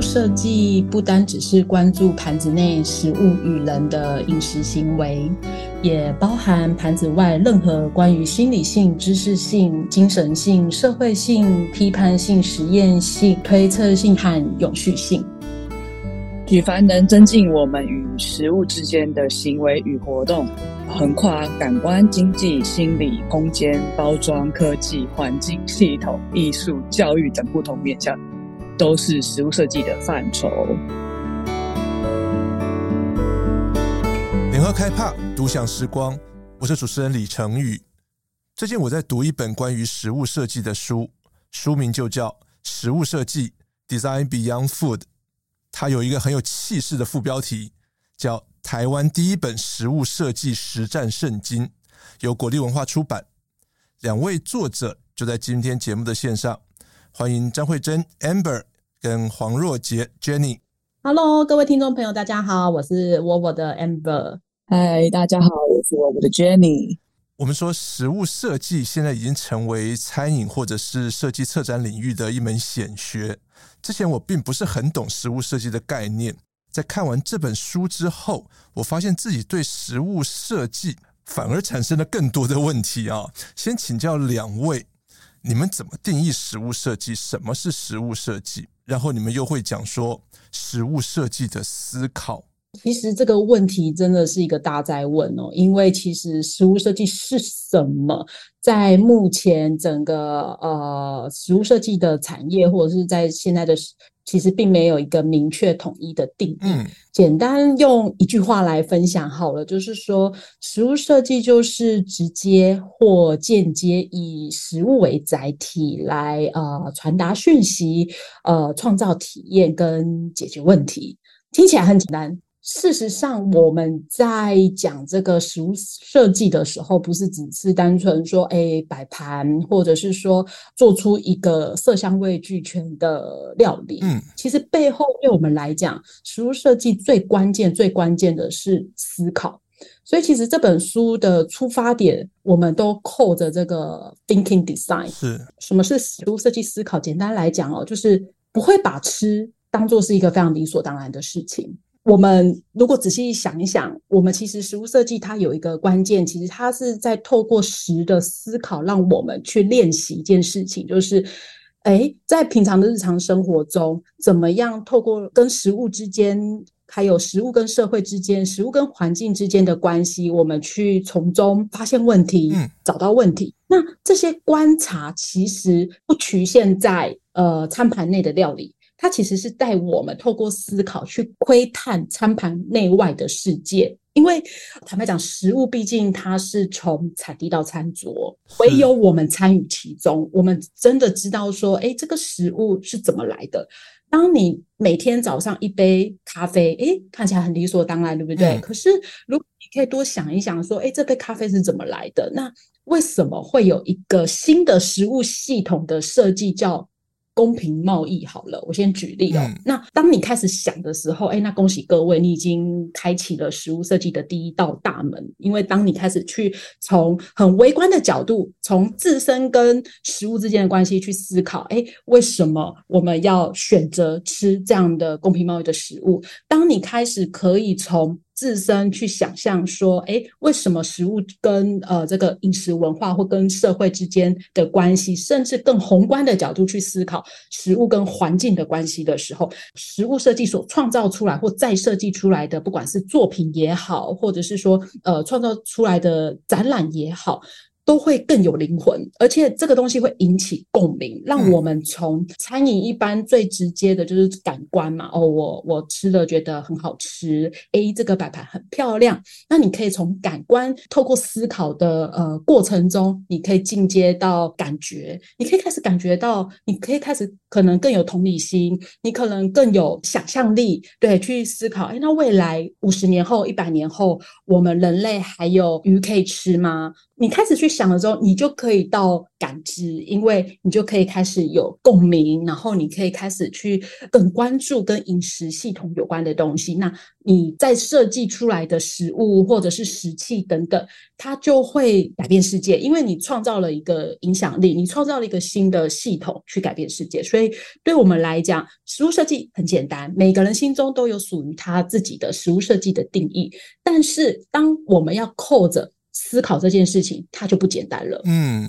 设计不单只是关注盘子内食物与人的饮食行为，也包含盘子外任何关于心理性、知识性、精神性、社会性、批判性、实验性、推测性和永续性。举凡能增进我们与食物之间的行为与活动，横跨感官、经济、心理、空间、包装、科技、环境、系统、艺术、教育等不同面向，都是食物设计的范畴。联合开帕独享时光，我是主持人李成宇。最近我在读一本关于食物设计的书，书名就叫《食物设计 Design Beyond Food》。它有一个很有气势的副标题，叫《台湾第一本食物设计实战圣经》，由果粒文化出版。两位作者就在今天节目的线上，欢迎张慧珍 Amber 跟黄若杰 Jenny。Hello，各位听众朋友，大家好，我是沃沃的 Amber。嗨，大家好，我是沃沃的 Jenny。我们说，食物设计现在已经成为餐饮或者是设计策展领域的一门显学。之前我并不是很懂食物设计的概念，在看完这本书之后，我发现自己对食物设计反而产生了更多的问题啊！先请教两位，你们怎么定义食物设计？什么是食物设计？然后你们又会讲说食物设计的思考。其实这个问题真的是一个大哉问哦，因为其实食物设计是什么，在目前整个呃食物设计的产业，或者是在现在的，其实并没有一个明确统一的定义。嗯，简单用一句话来分享好了，就是说食物设计就是直接或间接以食物为载体来呃传达讯息，呃创造体验跟解决问题，听起来很简单。事实上，我们在讲这个食物设计的时候，不是只是单纯说，哎，摆盘，或者是说做出一个色香味俱全的料理。嗯，其实背后对我们来讲，食物设计最关键、最关键的是思考。所以，其实这本书的出发点，我们都扣着这个 thinking design。是，什么是食物设计思考？简单来讲哦，就是不会把吃当做是一个非常理所当然的事情。我们如果仔细想一想，我们其实食物设计它有一个关键，其实它是在透过食的思考，让我们去练习一件事情，就是，哎，在平常的日常生活中，怎么样透过跟食物之间，还有食物跟社会之间、食物跟环境之间的关系，我们去从中发现问题，找到问题。那这些观察其实不局限在呃餐盘内的料理。它其实是带我们透过思考去窥探餐盘内外的世界，因为坦白讲，食物毕竟它是从产地到餐桌，唯有我们参与其中，我们真的知道说，哎，这个食物是怎么来的。当你每天早上一杯咖啡，哎，看起来很理所当然，对不对？嗯。可是如果你可以多想一想，说，哎，这杯咖啡是怎么来的？那为什么会有一个新的食物系统的设计叫？公平贸易好了，我先举例哦。嗯、那当你开始想的时候，哎，那恭喜各位，你已经开启了食物设计的第一道大门。因为当你开始去从很微观的角度，从自身跟食物之间的关系去思考，哎，为什么我们要选择吃这样的公平贸易的食物？当你开始可以从自身去想象说，哎，为什么食物跟呃这个饮食文化或跟社会之间的关系，甚至更宏观的角度去思考食物跟环境的关系的时候，食物设计所创造出来或再设计出来的，不管是作品也好，或者是说呃创造出来的展览也好。都会更有灵魂，而且这个东西会引起共鸣，让我们从餐饮一般最直接的就是感官嘛。哦，我我吃了觉得很好吃，，A，这个摆盘很漂亮。那你可以从感官透过思考的呃过程中，你可以进阶到感觉，你可以开始感觉到，你可以开始可能更有同理心，你可能更有想象力，对，去思考。诶，那未来五十年后、一百年后，我们人类还有鱼可以吃吗？你开始去想了之后，你就可以到感知，因为你就可以开始有共鸣，然后你可以开始去更关注跟饮食系统有关的东西。那你在设计出来的食物或者是食器等等，它就会改变世界，因为你创造了一个影响力，你创造了一个新的系统去改变世界。所以所以对我们来讲，食物设计很简单，每个人心中都有属于他自己的食物设计的定义。但是当我们要扣着思考这件事情，它就不简单了。嗯。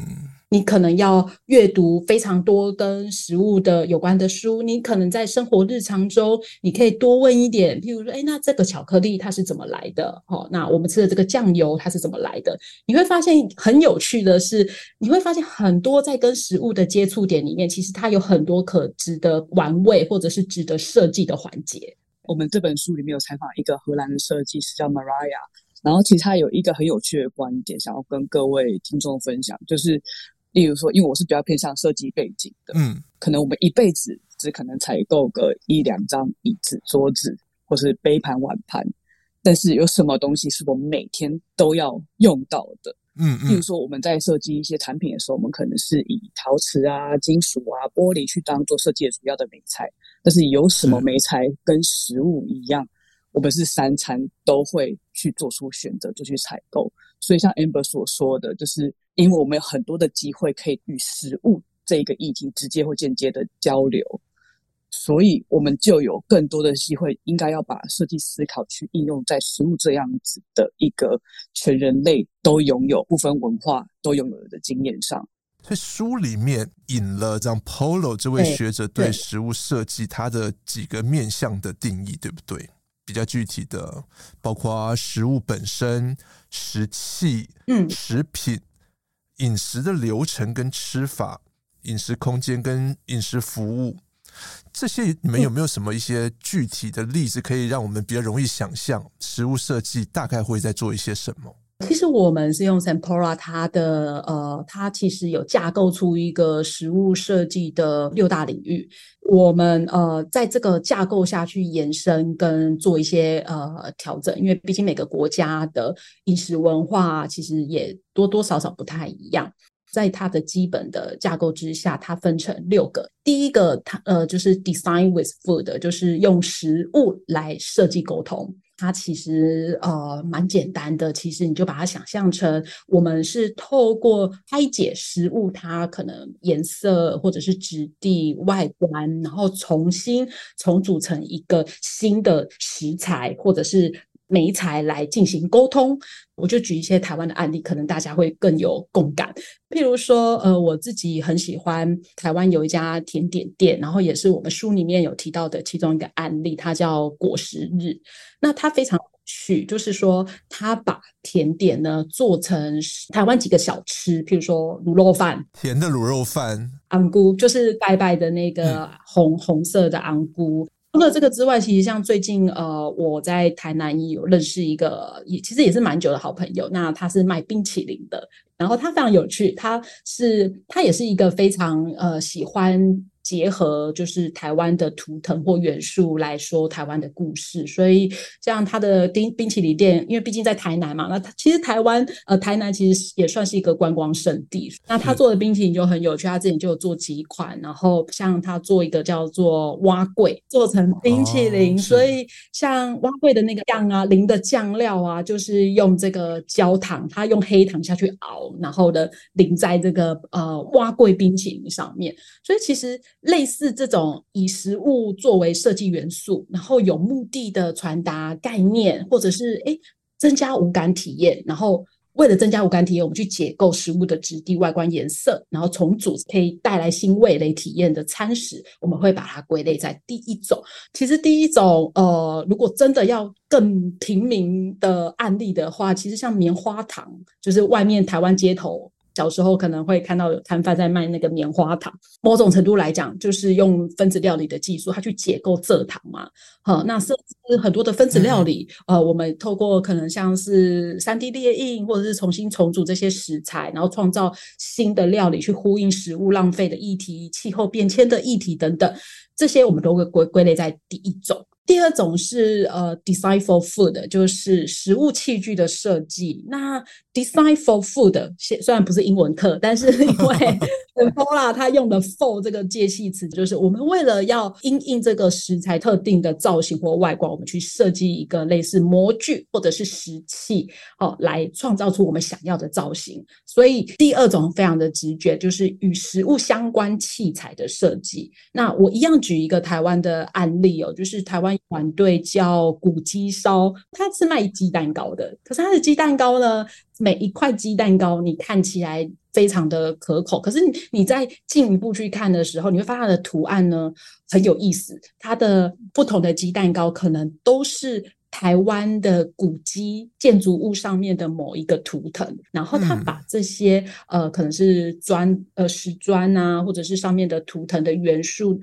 你可能要阅读非常多跟食物的有关的书，你可能在生活日常中，你可以多问一点，譬如说，哎，那这个巧克力它是怎么来的？哦，那我们吃的这个酱油它是怎么来的？你会发现很有趣的是，你会发现很多在跟食物的接触点里面，其实它有很多可值得玩味或者是值得设计的环节。我们这本书里面有采访一个荷兰的设计师叫 Maria，然后其实他有一个很有趣的观点，想要跟各位听众分享，就是。例如说，因为我是比较偏向设计背景的，嗯，可能我们一辈子只可能采购个一两张椅子、桌子，或是杯盘碗盘，但是有什么东西是我们每天都要用到的？嗯。嗯，例如说我们在设计一些产品的时候，我们可能是以陶瓷啊、金属啊、玻璃去当做设计的主要的美材，但是有什么美材跟食物一样，我们是三餐都会去做出选择，就去采购。所以像 Amber 所说的，就是。因为我们有很多的机会可以与食物这个议题直接或间接的交流，所以我们就有更多的机会，应该要把设计思考去应用在食物这样子的一个全人类都拥有、不分文化都拥有的经验上。所以书里面引了这样 Polo 这位学者对食物设计它的几个面向的定义，对不对？比较具体的，包括食物本身、食器、嗯、食品。饮食的流程跟吃法，饮食空间跟饮食服务，这些你们有没有什么一些具体的例子，可以让我们比较容易想象食物设计大概会在做一些什么？其实我们是用 Sampora 它的呃，它其实有架构出一个食物设计的六大领域。我们呃，在这个架构下去延伸跟做一些呃调整，因为毕竟每个国家的饮食文化其实也多多少少不太一样。在它的基本的架构之下，它分成六个。第一个，它呃就是 Design with Food，就是用食物来设计沟通。它其实呃蛮简单的，其实你就把它想象成我们是透过拆解食物，它可能颜色或者是质地、外观，然后重新重组成一个新的食材或者是媒材来进行沟通。我就举一些台湾的案例，可能大家会更有共感。譬如说，呃，我自己很喜欢台湾有一家甜点店，然后也是我们书里面有提到的其中一个案例，它叫果实日。那它非常有趣，就是说，它把甜点呢做成台湾几个小吃，譬如说卤肉饭，甜的卤肉饭，昂菇就是拜拜的那个红、嗯、红色的昂菇。除了这个之外，其实像最近呃，我在台南也有认识一个，也其实也是蛮久的好朋友。那他是卖冰淇淋的，然后他非常有趣，他是他也是一个非常呃喜欢。结合就是台湾的图腾或元素来说台湾的故事，所以像它的冰冰淇淋店，因为毕竟在台南嘛，那其实台湾呃台南其实也算是一个观光胜地。那他做的冰淇淋就很有趣，他自己就有做几款，然后像他做一个叫做碗粿，做成冰淇淋，哦、所以像碗粿的那个酱啊，淋的酱料啊，就是用这个焦糖，他用黑糖下去熬，然后的淋在这个呃碗粿冰淇淋上面，所以其实。类似这种以食物作为设计元素，然后有目的的传达概念，或者是诶增加五感体验，然后为了增加五感体验，我们去解构食物的质地、外观、颜色，然后重组可以带来新味蕾体验的餐食，我们会把它归类在第一种。其实第一种，呃，如果真的要更平民的案例的话，其实像棉花糖，就是外面台湾街头。小时候可能会看到有摊贩在卖那个棉花糖，某种程度来讲，就是用分子料理的技术，它去解构蔗糖嘛。好，那甚至很多的分子料理，嗯、呃，我们透过可能像是三 D 列印，或者是重新重组这些食材，然后创造新的料理，去呼应食物浪费的议题、气候变迁的议题等等，这些我们都会归归类在第一种。第二种是呃，design for food，就是食物器具的设计。那 design for food 虽然不是英文课，但是 因为 Paula 他用的 for 这个介系词，就是我们为了要因应这个食材特定的造型或外观，我们去设计一个类似模具或者是石器，哦，来创造出我们想要的造型。所以第二种非常的直觉，就是与食物相关器材的设计。那我一样举一个台湾的案例哦，就是台湾。团队叫古鸡烧，它是卖鸡蛋糕的。可是它的鸡蛋糕呢，每一块鸡蛋糕你看起来非常的可口，可是你你在进一步去看的时候，你会发现它的图案呢很有意思。它的不同的鸡蛋糕可能都是台湾的古迹建筑物上面的某一个图腾，然后他把这些、嗯、呃可能是砖呃石砖啊，或者是上面的图腾的元素。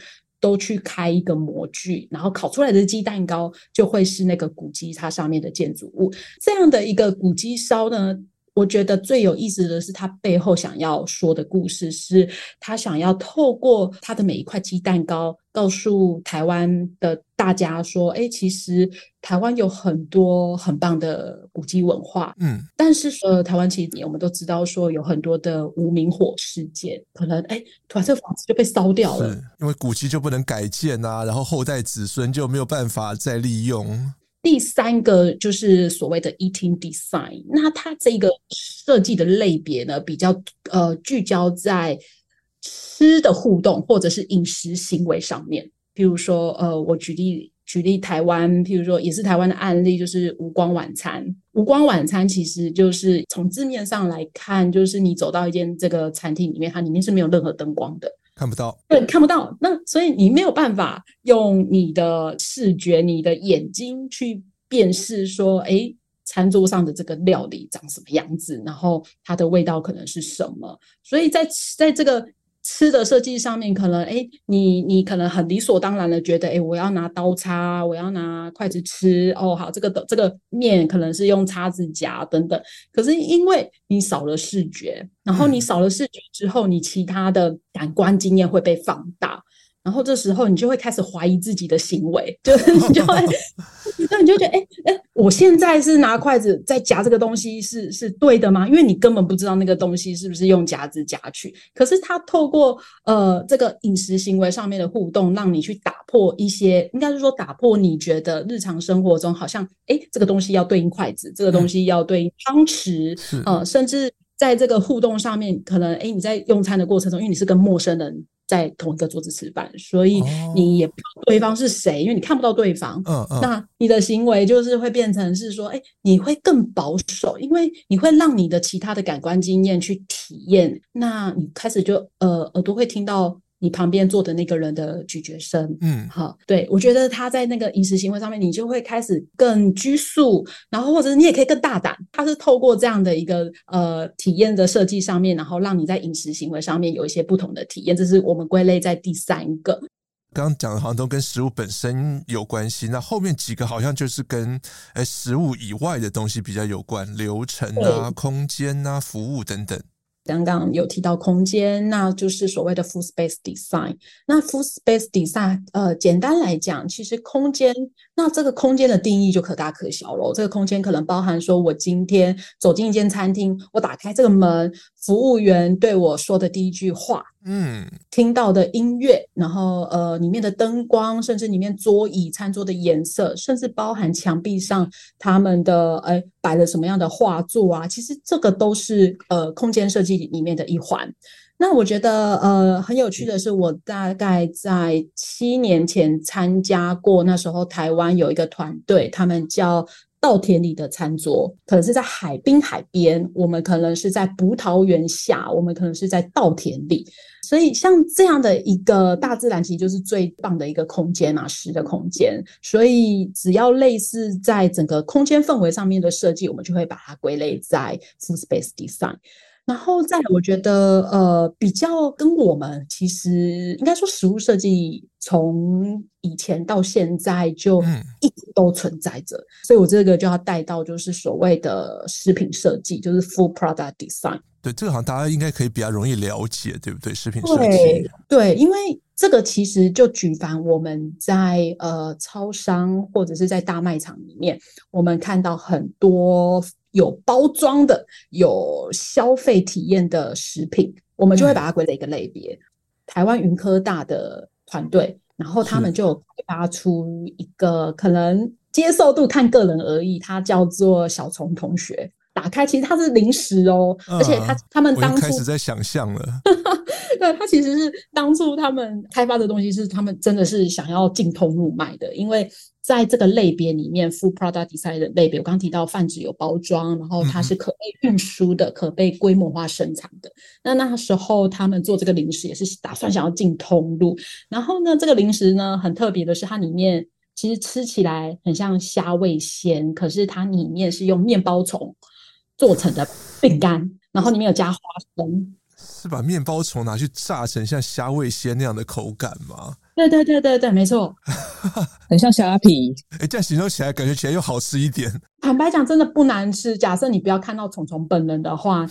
都去开一个模具，然后烤出来的鸡蛋糕就会是那个古鸡它上面的建筑物。这样的一个古鸡烧呢，我觉得最有意思的是他背后想要说的故事，是他想要透过他的每一块鸡蛋糕。告诉台湾的大家说，哎，其实台湾有很多很棒的古迹文化，嗯，但是呃，台湾其实我们都知道说有很多的无名火事件，可能哎，突然这房子就被烧掉了，因为古迹就不能改建啊，然后后代子孙就没有办法再利用。第三个就是所谓的 eating design，那它这个设计的类别呢，比较呃聚焦在。吃的互动或者是饮食行为上面，譬如说，呃，我举例举例台湾，譬如说也是台湾的案例，就是无光晚餐。无光晚餐其实就是从字面上来看，就是你走到一间这个餐厅里面，它里面是没有任何灯光的，看不到，对，看不到。那所以你没有办法用你的视觉、你的眼睛去辨识说，哎，餐桌上的这个料理长什么样子，然后它的味道可能是什么。所以在在这个吃的设计上面，可能哎，你你可能很理所当然的觉得，哎，我要拿刀叉，我要拿筷子吃，哦，好，这个的这个面可能是用叉子夹等等。可是因为你少了视觉，然后你少了视觉之后，你其他的感官经验会被放大。然后这时候你就会开始怀疑自己的行为，就是 你就会，那你就觉得，哎哎，我现在是拿筷子在夹这个东西是是对的吗？因为你根本不知道那个东西是不是用夹子夹去。可是它透过呃这个饮食行为上面的互动，让你去打破一些，应该是说打破你觉得日常生活中好像，哎，这个东西要对应筷子，这个东西要对应汤匙，呃，甚至在这个互动上面，可能哎你在用餐的过程中，因为你是跟陌生人。在同一个桌子吃饭，所以你也不知道对方是谁，因为你看不到对方。嗯嗯。那你的行为就是会变成是说，哎，你会更保守，因为你会让你的其他的感官经验去体验。那你开始就呃耳朵会听到。你旁边坐的那个人的咀嚼声，嗯，好，对，我觉得他在那个饮食行为上面，你就会开始更拘束，然后或者是你也可以更大胆。他是透过这样的一个呃体验的设计上面，然后让你在饮食行为上面有一些不同的体验。这是我们归类在第三个。刚刚讲的好像都跟食物本身有关系，那后面几个好像就是跟诶食物以外的东西比较有关，流程啊、空间啊、服务等等。刚刚有提到空间，那就是所谓的 full space design。那 full space design，呃，简单来讲，其实空间，那这个空间的定义就可大可小了。这个空间可能包含说，我今天走进一间餐厅，我打开这个门，服务员对我说的第一句话。嗯，听到的音乐，然后呃，里面的灯光，甚至里面桌椅、餐桌的颜色，甚至包含墙壁上他们的哎摆了什么样的画作啊，其实这个都是呃空间设计里面的一环。那我觉得呃很有趣的是，我大概在七年前参加过，那时候台湾有一个团队，他们叫。稻田里的餐桌，可能是在海滨海边，我们可能是在葡萄园下，我们可能是在稻田里。所以像这样的一个大自然，其实就是最棒的一个空间啊，食的空间。所以只要类似在整个空间氛围上面的设计，我们就会把它归类在 food space design。然后再，我觉得呃，比较跟我们其实应该说食物设计从以前到现在就一直都存在着，所以我这个就要带到就是所谓的食品设计，就是 food product design。对，这个好像大家应该可以比较容易了解，对不对？食品设计，对，对，因为这个其实就举凡我们在呃超商或者是在大卖场里面，我们看到很多有包装的、有消费体验的食品，我们就会把它归类一个类别。嗯、台湾云科大的团队，然后他们就开发出一个可能接受度看个人而异，它叫做小虫同学。打开，其实它是零食哦，而且他他们当初开始在想象了，对，他其实是当初他们开发的东西是他们真的是想要进通路卖的，因为在这个类别里面，food product design 的类别，我刚刚提到泛指有包装，然后它是可被运输的，嗯、可被规模化生产的。那那时候他们做这个零食也是打算想要进通路，然后呢，这个零食呢很特别的是它里面其实吃起来很像虾味鲜，可是它里面是用面包虫。做成的饼干，然后里面有加花生，是把面包虫拿去炸成像虾味鲜那样的口感吗？对对对对对，没错，很像虾皮。哎、欸，这样形容起来，感觉起来又好吃一点。坦白讲，真的不难吃。假设你不要看到虫虫本人的话，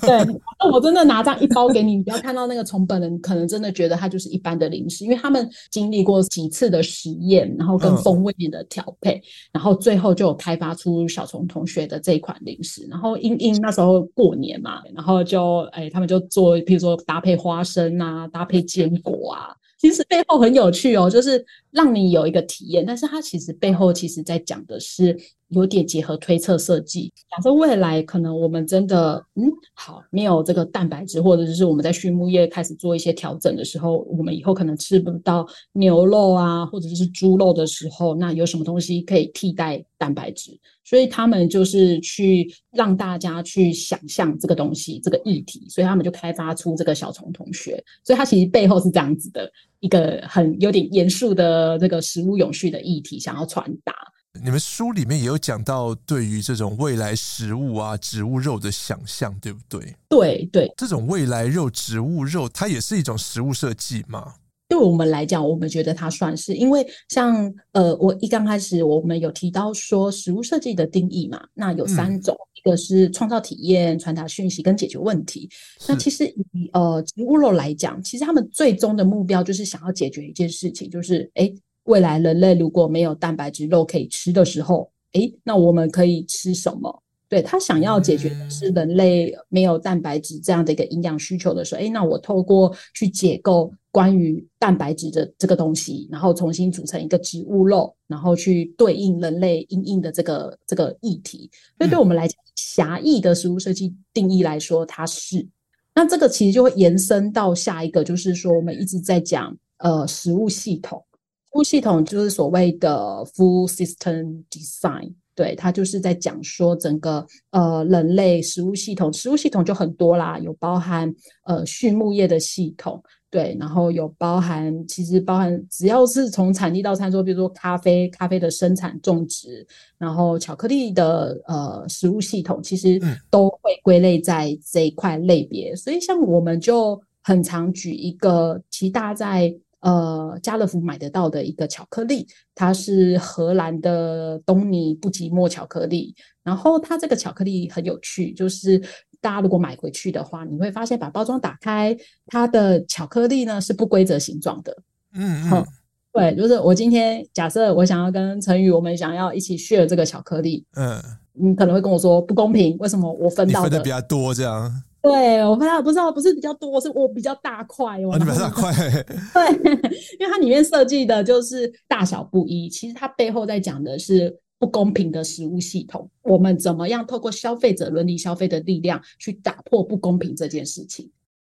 对，那我真的拿这样一包给你，你不要看到那个虫本人，可能真的觉得它就是一般的零食，因为他们经历过几次的实验，然后跟风味的调配，嗯、然后最后就有开发出小虫同学的这一款零食。然后因因那时候过年嘛，然后就哎、欸，他们就做，譬如说搭配花生啊，搭配坚果啊。其实背后很有趣哦，就是让你有一个体验，但是它其实背后其实在讲的是有点结合推测设计。假设未来可能我们真的嗯好没有这个蛋白质，或者就是我们在畜牧业开始做一些调整的时候，我们以后可能吃不到牛肉啊，或者是猪肉的时候，那有什么东西可以替代蛋白质？所以他们就是去让大家去想象这个东西这个议题，所以他们就开发出这个小虫同学。所以它其实背后是这样子的。一个很有点严肃的这个食物永续的议题，想要传达。你们书里面也有讲到对于这种未来食物啊、植物肉的想象，对不对？对对，这种未来肉、植物肉，它也是一种食物设计嘛？对我们来讲，我们觉得它算是，因为像呃，我一刚开始我们有提到说食物设计的定义嘛，那有三种。嗯一个是创造体验、传达讯息跟解决问题。那其实以呃植物肉来讲，其实他们最终的目标就是想要解决一件事情，就是诶，未来人类如果没有蛋白质肉可以吃的时候，诶，那我们可以吃什么？对，他想要解决的是人类没有蛋白质这样的一个营养需求的时候，诶，那我透过去解构关于蛋白质的这个东西，然后重新组成一个植物肉，然后去对应人类因应的这个这个议题。所以对我们来讲，狭义的食物设计定义来说，它是。那这个其实就会延伸到下一个，就是说我们一直在讲呃食物系统，食物系统就是所谓的 Full System Design。对，它就是在讲说整个呃人类食物系统，食物系统就很多啦，有包含呃畜牧业的系统，对，然后有包含其实包含只要是从产地到餐桌，比如说咖啡，咖啡的生产种植，然后巧克力的呃食物系统，其实都会归类在这一块类别。所以像我们就很常举一个，其实大家在。呃，家乐福买得到的一个巧克力，它是荷兰的东尼布吉莫巧克力。然后它这个巧克力很有趣，就是大家如果买回去的话，你会发现把包装打开，它的巧克力呢是不规则形状的。嗯嗯，对，就是我今天假设我想要跟陈宇，我们想要一起 share 这个巧克力，嗯，你可能会跟我说不公平，为什么我分到的，分的比较多这样？对，我不知道不知道不是比较多，是我比较大块哦。你比较大块，对，因为它里面设计的就是大小不一，其实它背后在讲的是不公平的食物系统。我们怎么样透过消费者伦理消费的力量去打破不公平这件事情？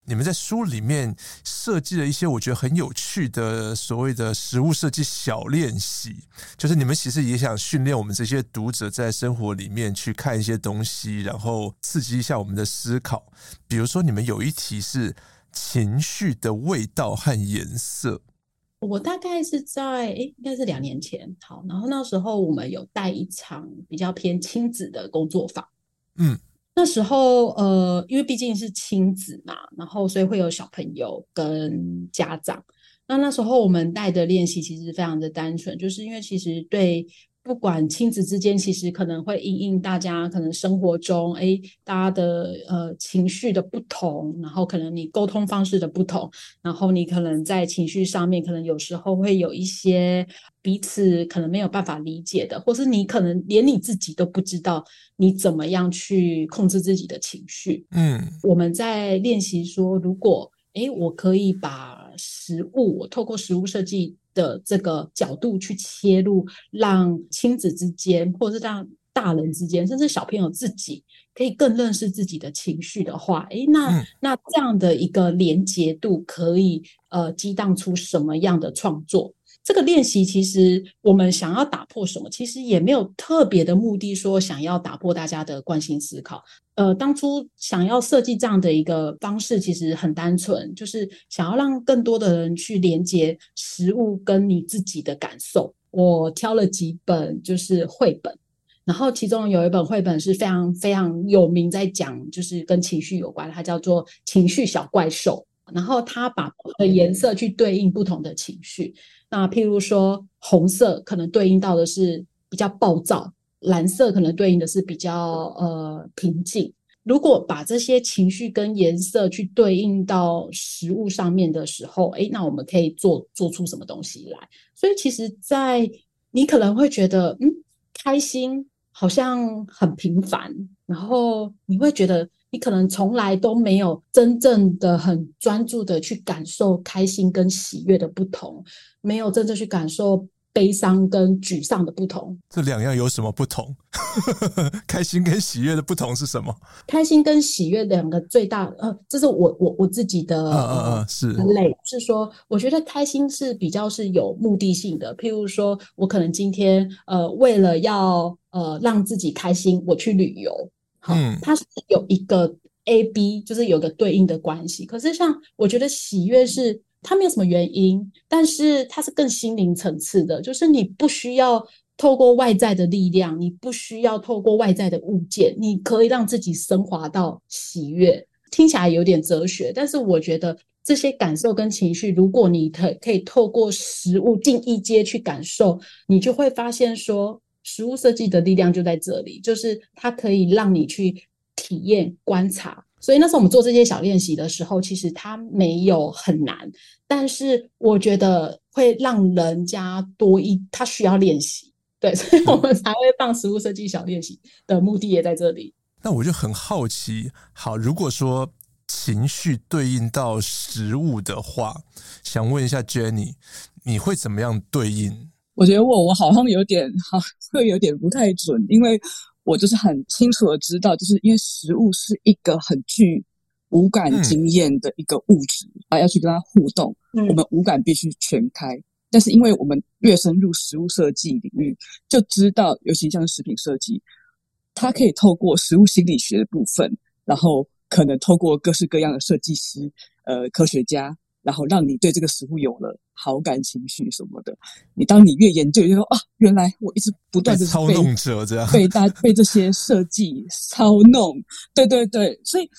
你们在书里面设计了一些我觉得很有趣的所谓的食物设计小练习，就是你们其实也想训练我们这些读者在生活里面去看一些东西，然后刺激一下我们的思考。比如说，你们有一题是情绪的味道和颜色。我大概是在诶，应该是两年前，好，然后那时候我们有带一场比较偏亲子的工作坊，嗯。那时候，呃，因为毕竟是亲子嘛，然后所以会有小朋友跟家长。那那时候我们带的练习其实非常的单纯，就是因为其实对不管亲子之间，其实可能会因应大家可能生活中，哎，大家的呃情绪的不同，然后可能你沟通方式的不同，然后你可能在情绪上面，可能有时候会有一些彼此可能没有办法理解的，或是你可能连你自己都不知道你怎么样去控制自己的情绪。嗯，我们在练习说，如果哎，我可以把食物，我透过食物设计。的这个角度去切入，让亲子之间，或者是让大人之间，甚至小朋友自己，可以更认识自己的情绪的话，诶，那那这样的一个连结度，可以呃激荡出什么样的创作？这个练习其实我们想要打破什么？其实也没有特别的目的，说想要打破大家的惯性思考。呃，当初想要设计这样的一个方式，其实很单纯，就是想要让更多的人去连接食物跟你自己的感受。我挑了几本就是绘本，然后其中有一本绘本是非常非常有名，在讲就是跟情绪有关，它叫做《情绪小怪兽》。然后它把的颜色去对应不同的情绪。那譬如说，红色可能对应到的是比较暴躁，蓝色可能对应的是比较呃平静。如果把这些情绪跟颜色去对应到食物上面的时候，诶，那我们可以做做出什么东西来？所以其实，在你可能会觉得，嗯，开心好像很平凡，然后你会觉得。你可能从来都没有真正的很专注的去感受开心跟喜悦的不同，没有真正去感受悲伤跟沮丧的不同。这两样有什么不同？开心跟喜悦的不同是什么？开心跟喜悦两个最大呃，这是我我我自己的嗯嗯嗯是类，是说我觉得开心是比较是有目的性的，譬如说我可能今天呃为了要呃让自己开心，我去旅游。嗯，它是有一个 A B，就是有个对应的关系。可是像我觉得喜悦是它没有什么原因，但是它是更心灵层次的，就是你不需要透过外在的力量，你不需要透过外在的物件，你可以让自己升华到喜悦。听起来有点哲学，但是我觉得这些感受跟情绪，如果你可可以透过食物进一阶去感受，你就会发现说。食物设计的力量就在这里，就是它可以让你去体验、观察。所以那时候我们做这些小练习的时候，其实它没有很难，但是我觉得会让人家多一，他需要练习。对，所以我们才会放食物设计小练习的目的也在这里。那我就很好奇，好，如果说情绪对应到食物的话，想问一下 Jenny，你会怎么样对应？我觉得我我好像有点哈，会有点不太准，因为我就是很清楚的知道，就是因为食物是一个很具五感经验的一个物质啊，要去跟它互动，我们五感必须全开。但是因为我们越深入食物设计领域，就知道，尤其像是食品设计，它可以透过食物心理学的部分，然后可能透过各式各样的设计师、呃科学家。然后让你对这个食物有了好感情绪什么的，你当你越研究，就说啊，原来我一直不断的被操弄者这样，被大被这些设计操弄，对对对，所以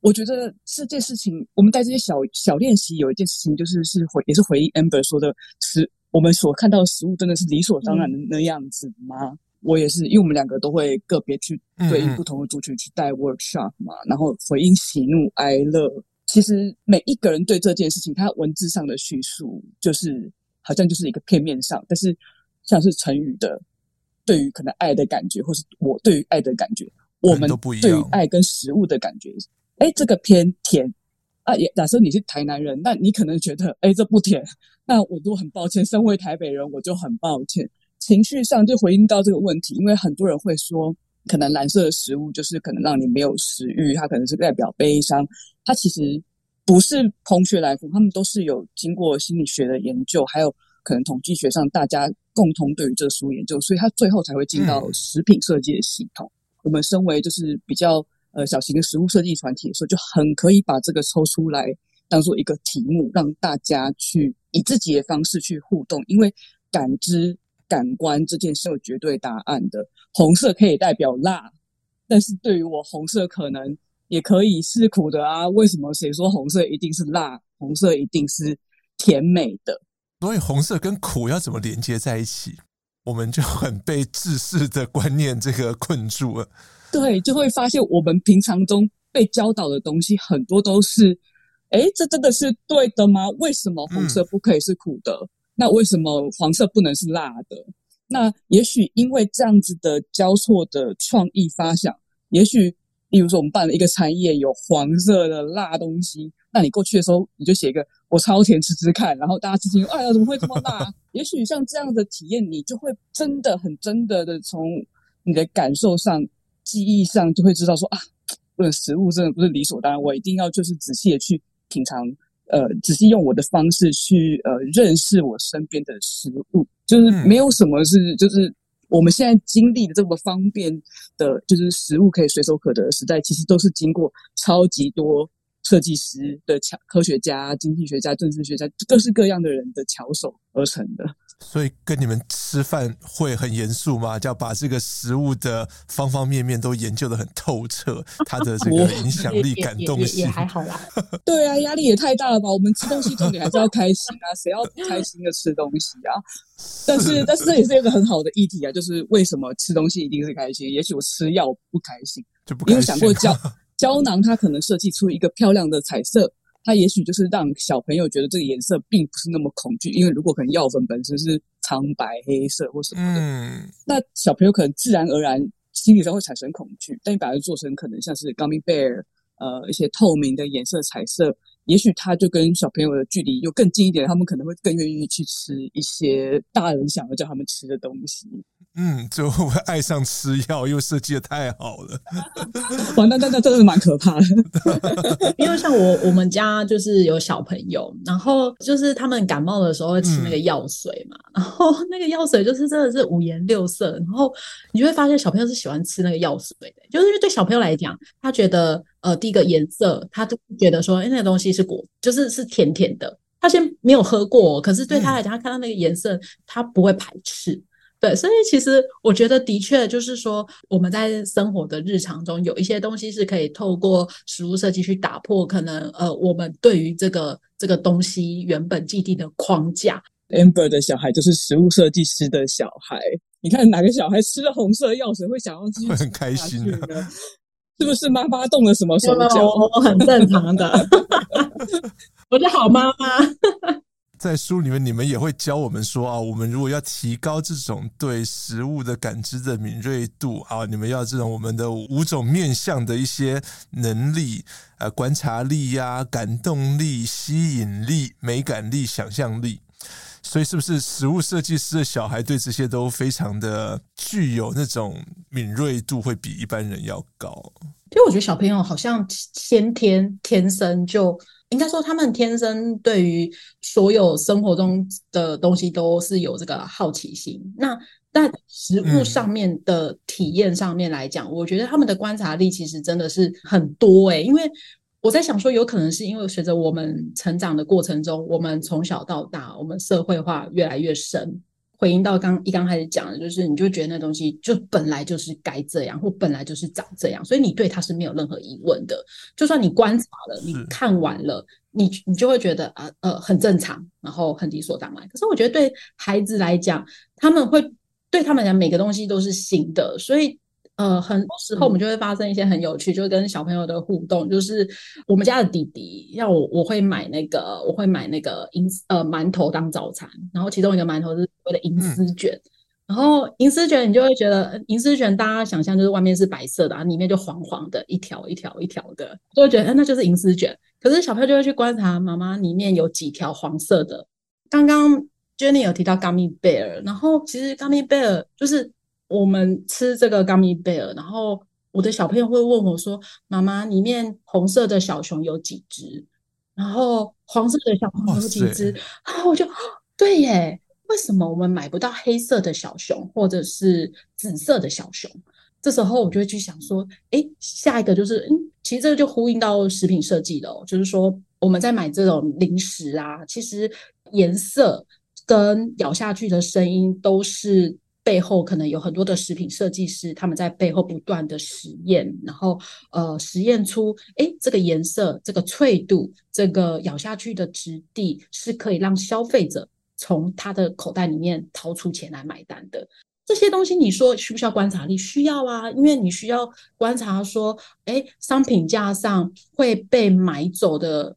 我觉得这件事情，我们带这些小小练习，有一件事情就是是回也是回应 Amber 说的，是我们所看到的食物真的是理所当然的那样子吗？嗯、我也是，因为我们两个都会个别去对应不同的族群去带 workshop 嘛，嗯、然后回应喜怒哀乐。其实每一个人对这件事情，他文字上的叙述就是好像就是一个片面上，但是像是成语的对于可能爱的感觉，或是我对于爱的感觉，我们对于爱跟食物的感觉，哎，这个偏甜啊。也假设你是台南人，那你可能觉得哎这不甜，那我都很抱歉。身为台北人，我就很抱歉。情绪上就回应到这个问题，因为很多人会说。可能蓝色的食物就是可能让你没有食欲，它可能是代表悲伤。它其实不是空穴来风，他们都是有经过心理学的研究，还有可能统计学上大家共同对于这个食物研究，所以它最后才会进到食品设计的系统。嗯、我们身为就是比较呃小型的食物设计团体的时候，就很可以把这个抽出来当做一个题目，让大家去以自己的方式去互动，因为感知。感官这件事有绝对答案的，红色可以代表辣，但是对于我，红色可能也可以是苦的啊。为什么？谁说红色一定是辣？红色一定是甜美的？所以红色跟苦要怎么连接在一起？我们就很被制式的观念这个困住了。对，就会发现我们平常中被教导的东西很多都是，哎，这真的是对的吗？为什么红色不可以是苦的？嗯、那为什么黄色不能是辣的？那也许因为这样子的交错的创意发想，也许，比如说我们办了一个餐宴，有黄色的辣东西，那你过去的时候，你就写一个我超甜吃吃看，然后大家吃听，哎呀，怎么会这么辣？也许像这样的体验，你就会真的很真的的从你的感受上、记忆上，就会知道说啊，这食物真的不是理所当然，我一定要就是仔细的去品尝。呃，只是用我的方式去呃认识我身边的食物，就是没有什么是，就是我们现在经历的这么方便的，就是食物可以随手可得的时代，其实都是经过超级多设计师的巧科学家、经济学家、政治学家，各式各样的人的巧手而成的。所以跟你们吃饭会很严肃吗？就要把这个食物的方方面面都研究的很透彻，它的这个影响力、感动性也，也，也，也还好啦。对啊，压力也太大了吧？我们吃东西重点还是要开心啊，谁要不开心的吃东西啊？但是，但是这也是一个很好的议题啊，就是为什么吃东西一定是开心？也许我吃药不开心，就不开心。你有想过胶胶囊它可能设计出一个漂亮的彩色？它也许就是让小朋友觉得这个颜色并不是那么恐惧，因为如果可能药粉本身是苍白、黑色或什么的，嗯，那小朋友可能自然而然心理上会产生恐惧。但你把它做成可能像是 gummy bear，呃，一些透明的颜色、彩色，也许它就跟小朋友的距离又更近一点，他们可能会更愿意去吃一些大人想要叫他们吃的东西。嗯，就会爱上吃药，又设计的太好了。哇，那那那真的是蛮可怕的。因为像我我们家就是有小朋友，然后就是他们感冒的时候会吃那个药水嘛，嗯、然后那个药水就是真的是五颜六色，然后你就会发现小朋友是喜欢吃那个药水的，就是因为对小朋友来讲，他觉得呃第一个颜色，他就觉得说，哎，那个东西是果，就是是甜甜的。他先没有喝过，可是对他来讲，他看到那个颜色，他不会排斥。对，所以其实我觉得的确就是说，我们在生活的日常中有一些东西是可以透过食物设计去打破可能呃我们对于这个这个东西原本既定的框架。Amber 的小孩就是食物设计师的小孩，你看哪个小孩吃了红色药水会想要继续会很开心的？是不是妈妈动了什么手脚？我很正常的，我是好妈妈。在书里面，你们也会教我们说啊，我们如果要提高这种对食物的感知的敏锐度啊，你们要这种我们的五种面向的一些能力，呃，观察力呀、感动力、吸引力、美感力、想象力。所以，是不是食物设计师的小孩对这些都非常的具有那种敏锐度，会比一般人要高？因为我觉得小朋友好像先天天生就。应该说，他们天生对于所有生活中的东西都是有这个好奇心。那在食物上面的体验上面来讲，嗯、我觉得他们的观察力其实真的是很多诶、欸。因为我在想说，有可能是因为随着我们成长的过程中，我们从小到大，我们社会化越来越深。回应到刚一刚开始讲的，就是你就觉得那东西就本来就是该这样，或本来就是长这样，所以你对它是没有任何疑问的。就算你观察了，你看完了，你你就会觉得啊呃很正常，然后很理所当然。可是我觉得对孩子来讲，他们会对他们来讲每个东西都是新的，所以。呃，很多时候我们就会发生一些很有趣，嗯、就是跟小朋友的互动。就是我们家的弟弟要我，我会买那个，我会买那个银呃馒头当早餐，然后其中一个馒头是所谓的银丝卷，嗯、然后银丝卷你就会觉得银丝卷大家想象就是外面是白色的，然后里面就黄黄的，一条一条一条的，就会觉得、呃、那就是银丝卷。可是小朋友就会去观察妈妈里面有几条黄色的。刚刚 Jenny 有提到 Gummy Bear，然后其实 Gummy Bear 就是。我们吃这个 gummy bear，然后我的小朋友会问我说：“妈妈，里面红色的小熊有几只？然后黄色的小熊有几只？”啊，我就对耶，为什么我们买不到黑色的小熊或者是紫色的小熊？这时候我就会去想说：“哎，下一个就是，嗯，其实这个就呼应到食品设计了哦，就是说我们在买这种零食啊，其实颜色跟咬下去的声音都是。”背后可能有很多的食品设计师，他们在背后不断的实验，然后呃实验出，诶，这个颜色、这个脆度、这个咬下去的质地是可以让消费者从他的口袋里面掏出钱来买单的。这些东西你说需不需要观察力？需要啊，因为你需要观察说，哎，商品架上会被买走的。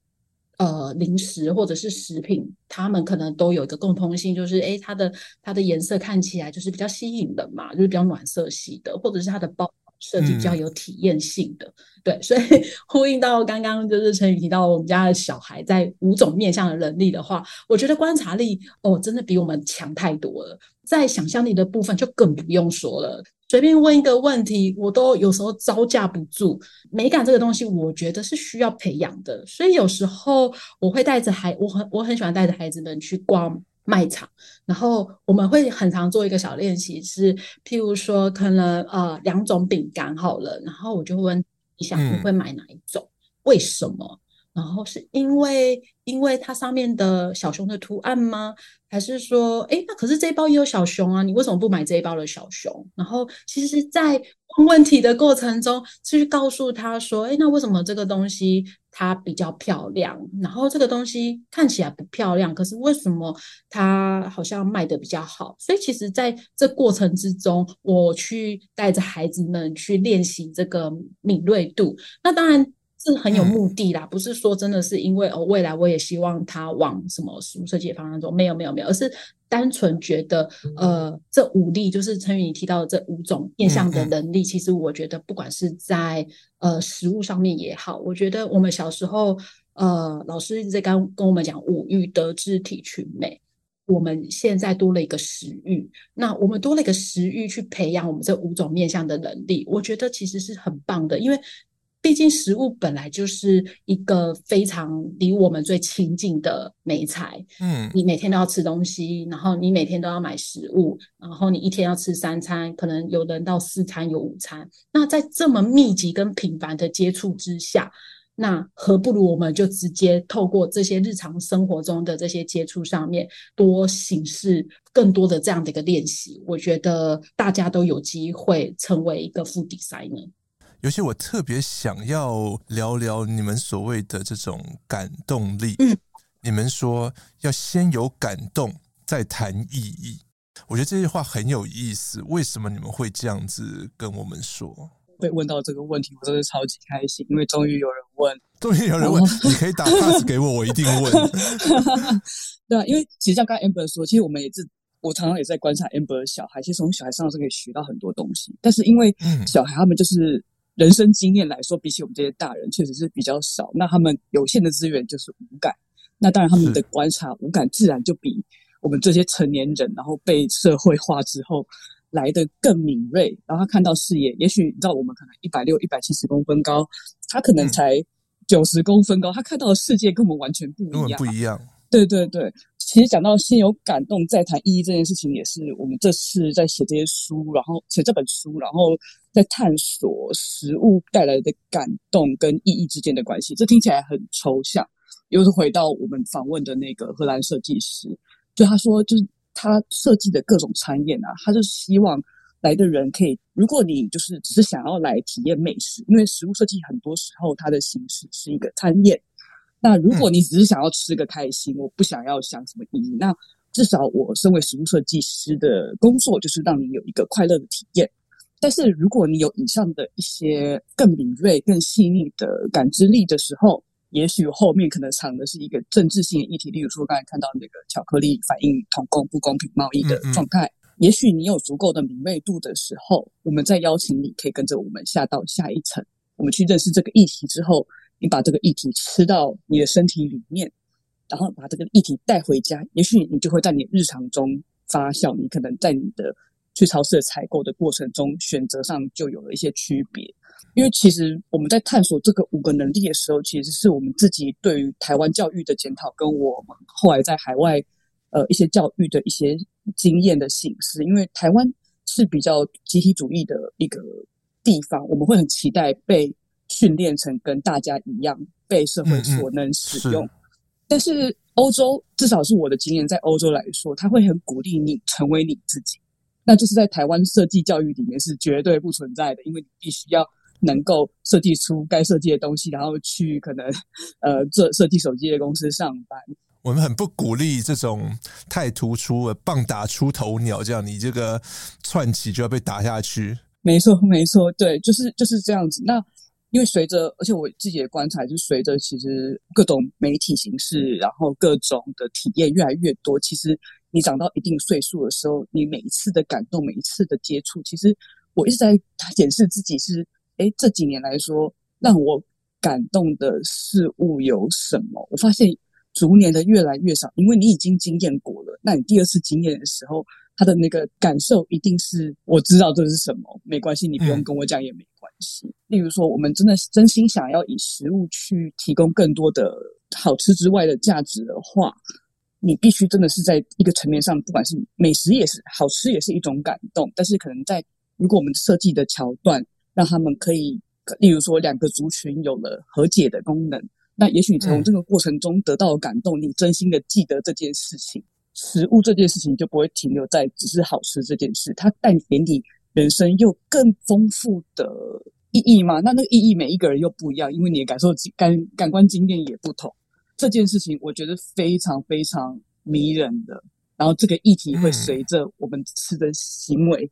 呃，零食或者是食品，它们可能都有一个共通性，就是诶，它的它的颜色看起来就是比较吸引人嘛，就是比较暖色系的，或者是它的包设计比较有体验性的。嗯、对，所以 呼应到刚刚就是陈宇提到我们家的小孩在五种面向的能力的话，我觉得观察力哦，真的比我们强太多了，在想象力的部分就更不用说了。随便问一个问题，我都有时候招架不住。美感这个东西，我觉得是需要培养的，所以有时候我会带着孩，我很我很喜欢带着孩子们去逛卖场，然后我们会很常做一个小练习，是譬如说可能呃两种饼干好了，然后我就问一下你会买哪一种？嗯、为什么？然后是因为因为它上面的小熊的图案吗？还是说，诶，那可是这一包也有小熊啊，你为什么不买这一包的小熊？然后其实，在问问题的过程中，去告诉他说，诶，那为什么这个东西它比较漂亮？然后这个东西看起来不漂亮，可是为什么它好像卖得比较好？所以其实在这过程之中，我去带着孩子们去练习这个敏锐度。那当然。是很有目的啦，不是说真的是因为哦，未来我也希望他往什么食物设计方向走，没有没有没有，而是单纯觉得呃，这五力就是陈宇你提到的这五种面向的能力，其实我觉得不管是在呃食物上面也好，我觉得我们小时候呃老师一直在跟跟我们讲五育德智体群美，我们现在多了一个食欲，那我们多了一个食欲去培养我们这五种面向的能力，我觉得其实是很棒的，因为。毕竟食物本来就是一个非常离我们最亲近的美材，嗯，你每天都要吃东西，然后你每天都要买食物，然后你一天要吃三餐，可能有人到四餐有午餐。那在这么密集跟频繁的接触之下，那何不如我们就直接透过这些日常生活中的这些接触上面，多形式更多的这样的一个练习，我觉得大家都有机会成为一个 food designer。尤其我特别想要聊聊你们所谓的这种感动力。嗯，你们说要先有感动，再谈意义。我觉得这句话很有意思。为什么你们会这样子跟我们说？被问到这个问题，我真的超级开心，因为终于有人问，终于有人问，你可以打 pass 给我，我一定问。对啊，因为其实像刚才 Amber 说，其实我们也是，我常常也在观察 Amber 的小孩，其实从小孩身上是可以学到很多东西。但是因为小孩他们就是。人生经验来说，比起我们这些大人，确实是比较少。那他们有限的资源就是五感，那当然他们的观察五感自然就比我们这些成年人，然后被社会化之后来的更敏锐。然后他看到视野，也许你知道，我们可能一百六、一百七十公分高，他可能才九十公分高，他看到的世界跟我们完全不一样，不一样。对对对，其实讲到先有感动再谈意义这件事情，也是我们这次在写这些书，然后写这本书，然后在探索食物带来的感动跟意义之间的关系。这听起来很抽象，又是回到我们访问的那个荷兰设计师，就他说，就是他设计的各种餐宴啊，他就希望来的人可以，如果你就是只是想要来体验美食，因为食物设计很多时候它的形式是一个餐宴。那如果你只是想要吃个开心，嗯、我不想要想什么意义，那至少我身为食物设计师的工作就是让你有一个快乐的体验。但是如果你有以上的一些更敏锐、更细腻的感知力的时候，也许后面可能藏的是一个政治性的议题，例如说刚才看到那个巧克力反映同工不公平贸易的状态。嗯嗯也许你有足够的敏锐度的时候，我们再邀请你可以跟着我们下到下一层，我们去认识这个议题之后。你把这个议题吃到你的身体里面，然后把这个议题带回家，也许你就会在你日常中发酵。你可能在你的去超市采购的过程中，选择上就有了一些区别。因为其实我们在探索这个五个能力的时候，其实是我们自己对于台湾教育的检讨，跟我们后来在海外呃一些教育的一些经验的形式。因为台湾是比较集体主义的一个地方，我们会很期待被。训练成跟大家一样被社会所能使用，嗯嗯，但是欧洲至少是我的经验，在欧洲来说，他会很鼓励你成为你自己。那就是在台湾设计教育里面是绝对不存在的，因为你必须要能够设计出该设计的东西，然后去可能呃做设计手机的公司上班。我们很不鼓励这种太突出、棒打出头鸟，这样你这个窜起就要被打下去。没错，没错，对，就是就是这样子。那因为随着，而且我自己的观察，就是随着其实各种媒体形式，然后各种的体验越来越多，其实你长到一定岁数的时候，你每一次的感动，每一次的接触，其实我一直在检视自己是，哎，这几年来说让我感动的事物有什么？我发现逐年的越来越少，因为你已经经验过了，那你第二次经验的时候，他的那个感受一定是我知道这是什么，没关系，你不用跟我讲也没关系。嗯、例如说，我们真的真心想要以食物去提供更多的好吃之外的价值的话，你必须真的是在一个层面上，不管是美食也是好吃，也是一种感动。但是可能在如果我们设计的桥段让他们可以，例如说两个族群有了和解的功能，那也许从这个过程中得到的感动，你真心的记得这件事情。食物这件事情就不会停留在只是好吃这件事，它带给你人生又更丰富的意义嘛？那那个意义每一个人又不一样，因为你的感受感感官经验也不同。这件事情我觉得非常非常迷人的。然后这个议题会随着我们吃的行为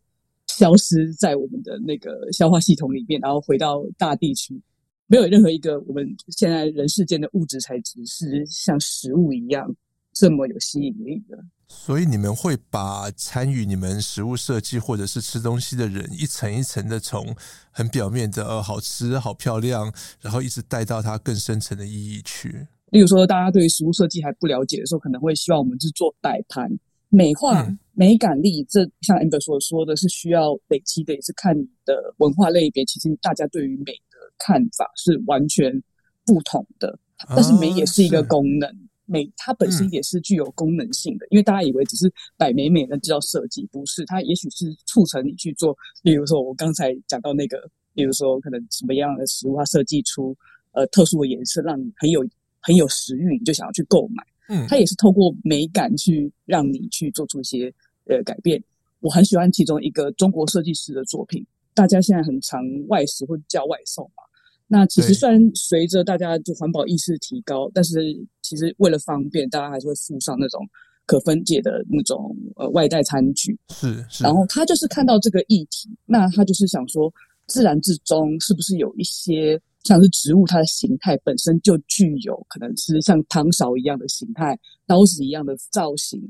消失在我们的那个消化系统里面，然后回到大地去。没有任何一个我们现在人世间的物质材质是像食物一样。这么有吸引力的，所以你们会把参与你们食物设计或者是吃东西的人一层一层的从很表面的呃好吃好漂亮，然后一直带到它更深层的意义去。例如说，大家对于食物设计还不了解的时候，可能会希望我们是做摆盘美化、嗯、美感力。这像 Amber 所说的是需要累积的，也是看你的文化类别。其实大家对于美的看法是完全不同的，但是美也是一个功能。啊美，它本身也是具有功能性的，嗯、因为大家以为只是摆美美的就叫设计，不是，它也许是促成你去做。例如说，我刚才讲到那个，比如说可能什么样的食物，它设计出呃特殊的颜色，让你很有很有食欲，你就想要去购买。嗯，它也是透过美感去让你去做出一些呃改变。我很喜欢其中一个中国设计师的作品，大家现在很常外食或叫外送嘛。那其实虽然随着大家就环保意识提高，但是其实为了方便，大家还是会附上那种可分解的那种呃外带餐具。是，是。然后他就是看到这个议题，那他就是想说，自然之中是不是有一些像是植物，它的形态本身就具有可能是像汤勺一样的形态，刀子一样的造型。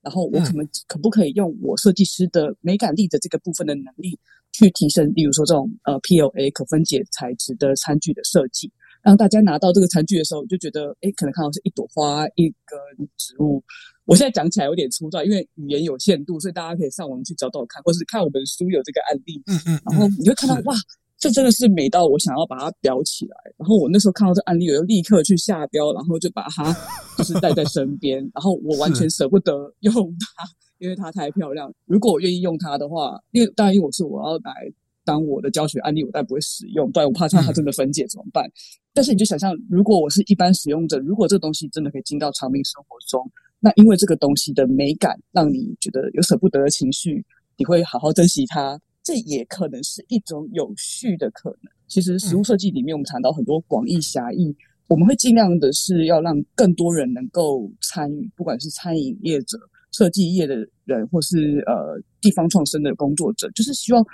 然后我可能可不可以用我设计师的美感力的这个部分的能力？去提升，例如说这种呃 PLA 可分解材质的餐具的设计，让大家拿到这个餐具的时候，就觉得哎，可能看到是一朵花、一根植物。我现在讲起来有点粗糙，因为语言有限度，所以大家可以上网去找找看，或是看我们书有这个案例。嗯嗯，嗯，然后你会看到是哇，这真的是美到我想要把它裱起来。然后我那时候看到这案例，我就立刻去下标，然后就把它就是带在身边，然后我完全舍不得用它。因为它太漂亮，如果我愿意用它的话，因为当然因为我是我要来当我的教学案例，我当然不会使用，不然，我怕它它真的分解怎么办？嗯、但是你就想象，如果我是一般使用者，如果这个东西真的可以进到长命生活中，那因为这个东西的美感让你觉得有舍不得的情绪，你会好好珍惜它，这也可能是一种有序的可能。其实食物设计里面，我们谈到很多广义狭义，我们会尽量的是要让更多人能够参与，不管是餐饮业者。设计业的人，或是呃地方创生的工作者，就是希望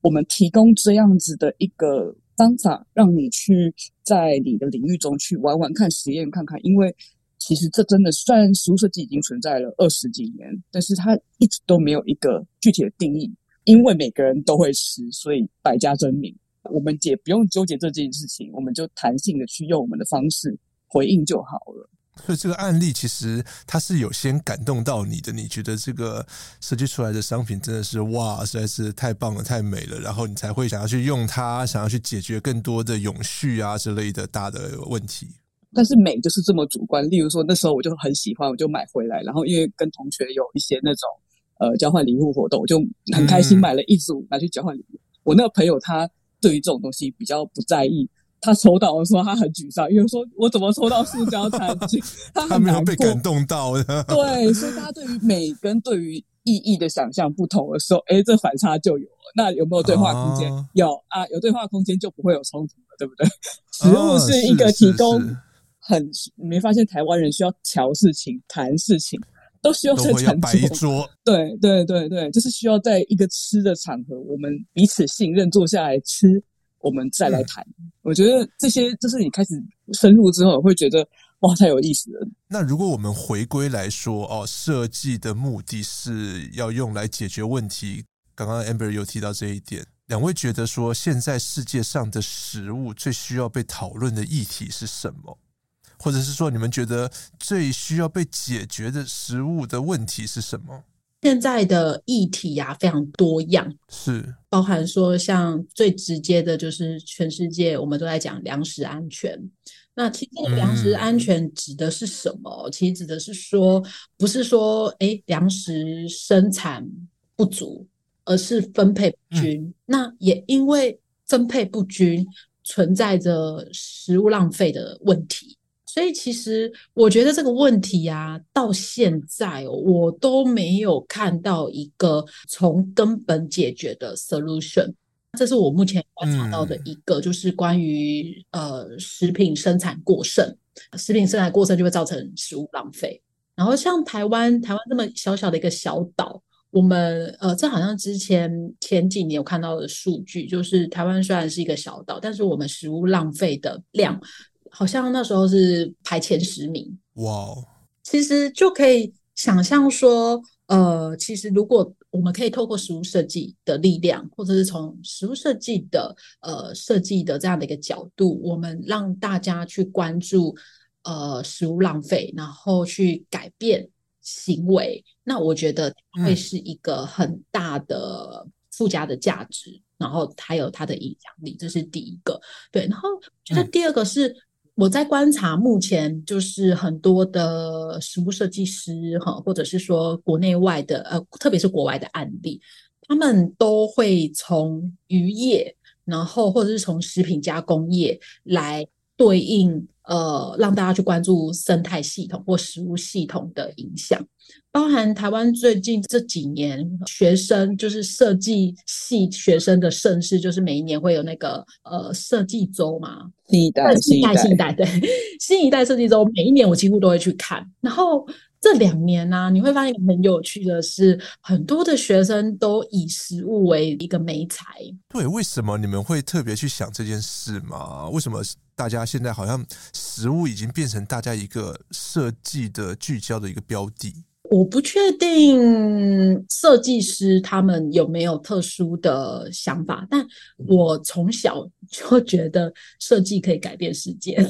我们提供这样子的一个方法，让你去在你的领域中去玩玩看、实验看看。因为其实这真的，虽然食物设计已经存在了二十几年，但是它一直都没有一个具体的定义。因为每个人都会吃，所以百家争鸣。我们也不用纠结这件事情，我们就弹性的去用我们的方式回应就好了。所以这个案例其实它是有先感动到你的，你觉得这个设计出来的商品真的是哇，实在是太棒了，太美了，然后你才会想要去用它，想要去解决更多的永续啊之类的大的问题。但是美就是这么主观，例如说那时候我就很喜欢，我就买回来，然后因为跟同学有一些那种呃交换礼物活动，我就很开心买了一组拿去交换礼物。嗯、我那个朋友他对于这种东西比较不在意。他抽到的时候，他很沮丧，因为说我怎么抽到塑胶餐具？他 很难被感动到的。对，所以大家对于美跟对于意义的想象不同的时候，哎，这反差就有了。那有没有对话空间？有啊，有对话空间就不会有冲突了，对不对？食物是一个提供很，你没发现台湾人需要调事情、谈事情，都需要在餐桌。摆一桌。对对对对，就是需要在一个吃的场合，我们彼此信任，坐下来吃，我们再来谈。嗯、我觉得这些就是你开始深入之后，会觉得哇，太有意思了。那如果我们回归来说，哦，设计的目的是要用来解决问题。刚刚 Amber 有提到这一点。两位觉得说，现在世界上的食物最需要被讨论的议题是什么？或者是说，你们觉得最需要被解决的食物的问题是什么？现在的议题呀、啊，非常多样，是包含说，像最直接的就是全世界我们都在讲粮食安全。那其实粮食安全指的是什么？嗯、其实指的是说，不是说哎，粮食生产不足。而是分配不均，嗯、那也因为分配不均，存在着食物浪费的问题。所以，其实我觉得这个问题啊，到现在我都没有看到一个从根本解决的 solution。这是我目前观察到的一个，就是关于呃食品生产过剩，食品生产过剩就会造成食物浪费。然后，像台湾，台湾这么小小的一个小岛。我们呃，这好像之前前几年有看到的数据，就是台湾虽然是一个小岛，但是我们食物浪费的量好像那时候是排前十名。哇！其实就可以想象说，呃，其实如果我们可以透过食物设计的力量，或者是从食物设计的呃设计的这样的一个角度，我们让大家去关注呃食物浪费，然后去改变。行为，那我觉得会是一个很大的附加的价值，嗯、然后还有它的影响力，这是第一个。对，然后觉得第二个是我在观察，目前就是很多的食物设计师哈，或者是说国内外的呃，特别是国外的案例，他们都会从渔业，然后或者是从食品加工业来对应。呃，让大家去关注生态系统或食物系统的影响，包含台湾最近这几年学生就是设计系学生的盛事，就是每一年会有那个呃设计周嘛，新一代，新一代，新一代，对，新一代设计周，每一年我几乎都会去看，然后。这两年呢、啊，你会发现很有趣的是，很多的学生都以食物为一个媒材。对，为什么你们会特别去想这件事吗？为什么大家现在好像食物已经变成大家一个设计的聚焦的一个标的？我不确定设计师他们有没有特殊的想法，但我从小就觉得设计可以改变世界。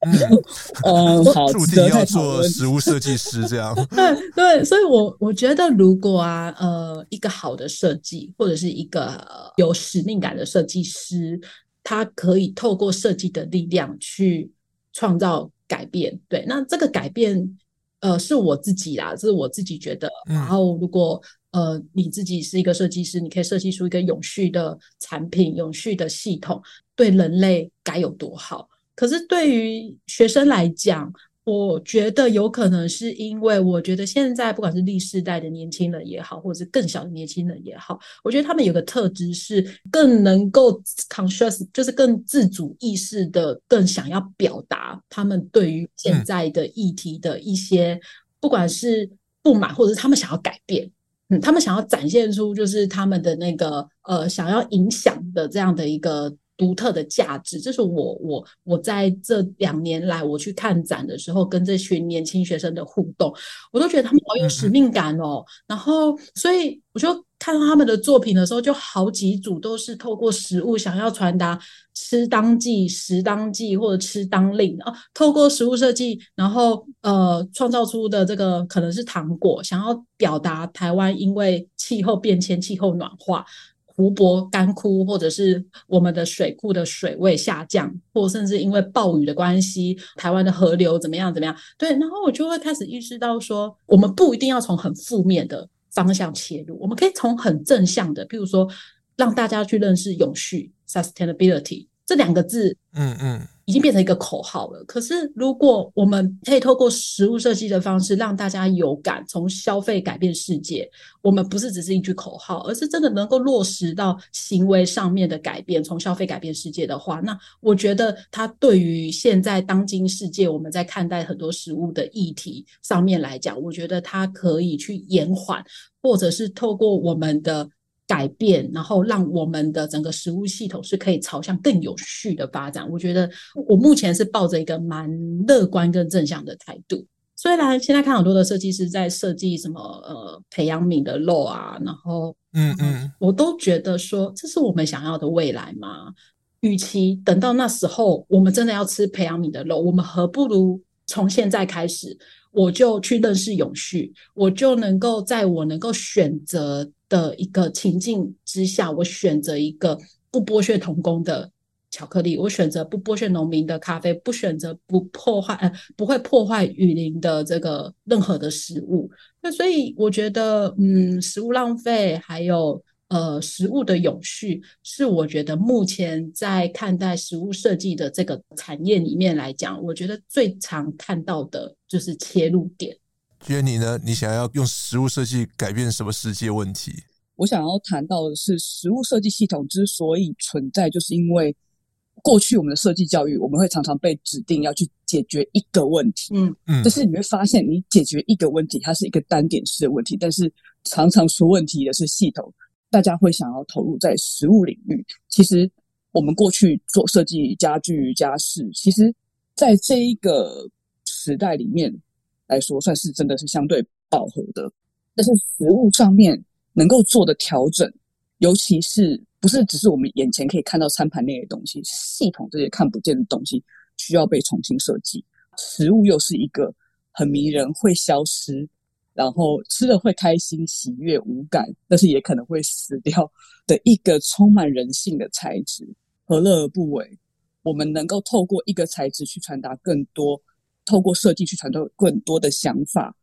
嗯，好，注定要做 食物设计师这样。对对，所以我我觉得，如果啊，呃，一个好的设计，或者是一个有使命感的设计师，他可以透过设计的力量去创造改变。对，那这个改变，呃，是我自己啦，这是我自己觉得。然后，如果呃你自己是一个设计师，你可以设计出一个永续的产品、永续的系统，对人类该有多好。可是对于学生来讲，我觉得有可能是因为，我觉得现在不管是历世代的年轻人也好，或者是更小的年轻人也好，我觉得他们有个特质是更能够 conscious，就是更自主意识的，更想要表达他们对于现在的议题的一些，不管是不满，或者是他们想要改变，嗯，他们想要展现出就是他们的那个呃想要影响的这样的一个。独特的价值，这是我我我在这两年来我去看展的时候，跟这群年轻学生的互动，我都觉得他们好有使命感哦。然后，所以我就看到他们的作品的时候，就好几组都是透过食物想要传达“吃当季，食当季”或者“吃当令”啊，透过食物设计，然后呃，创造出的这个可能是糖果，想要表达台湾因为气候变迁、气候暖化。湖泊干枯，或者是我们的水库的水位下降，或甚至因为暴雨的关系，台湾的河流怎么样怎么样？对，然后我就会开始意识到说，我们不一定要从很负面的方向切入，我们可以从很正向的，譬如说让大家去认识永续 （sustainability），这两个字，嗯嗯。已经变成一个口号了。可是，如果我们可以透过食物设计的方式让大家有感，从消费改变世界，我们不是只是一句口号，而是真的能够落实到行为上面的改变，从消费改变世界的话，那我觉得它对于现在当今世界我们在看待很多食物的议题上面来讲，我觉得它可以去延缓，或者是透过我们的。改变，然后让我们的整个食物系统是可以朝向更有序的发展。我觉得我目前是抱着一个蛮乐观跟正向的态度。虽然现在看很多的设计师在设计什么呃培养皿的肉啊，然后嗯嗯，我都觉得说，这是我们想要的未来吗？与其等到那时候我们真的要吃培养皿的肉，我们何不如从现在开始，我就去认识永续，我就能够在我能够选择。的一个情境之下，我选择一个不剥削童工的巧克力，我选择不剥削农民的咖啡，不选择不破坏呃不会破坏雨林的这个任何的食物。那所以我觉得，嗯，食物浪费还有呃食物的永续，是我觉得目前在看待食物设计的这个产业里面来讲，我觉得最常看到的就是切入点。觉得你呢？你想要用实物设计改变什么世界问题？我想要谈到的是，实物设计系统之所以存在，就是因为过去我们的设计教育，我们会常常被指定要去解决一个问题。嗯嗯。但是你会发现，你解决一个问题，它是一个单点式的问题，但是常常出问题的是系统。大家会想要投入在实物领域。其实我们过去做设计家具家饰，其实在这一个时代里面。来说算是真的是相对饱和的，但是食物上面能够做的调整，尤其是不是只是我们眼前可以看到餐盘内的东西，系统这些看不见的东西需要被重新设计。食物又是一个很迷人、会消失，然后吃了会开心、喜悦、无感，但是也可能会死掉的一个充满人性的材质，何乐而不为？我们能够透过一个材质去传达更多。透过设计去传递更多的想法，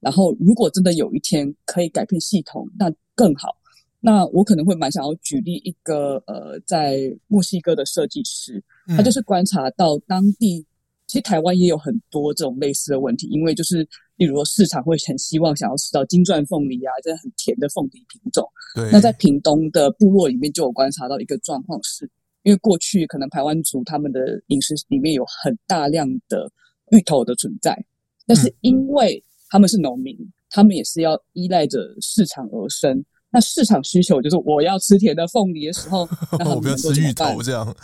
然后如果真的有一天可以改变系统，那更好。那我可能会蛮想要举例一个呃，在墨西哥的设计师，他就是观察到当地，嗯、其实台湾也有很多这种类似的问题，因为就是例如说市场会很希望想要吃到金钻凤梨啊，这很甜的凤梨品种。对。那在屏东的部落里面就有观察到一个状况是，是因为过去可能台湾族他们的饮食里面有很大量的。芋头的存在，但是因为他们是农民，嗯、他们也是要依赖着市场而生。那市场需求就是我要吃甜的凤梨的时候，那我不要吃芋头这样。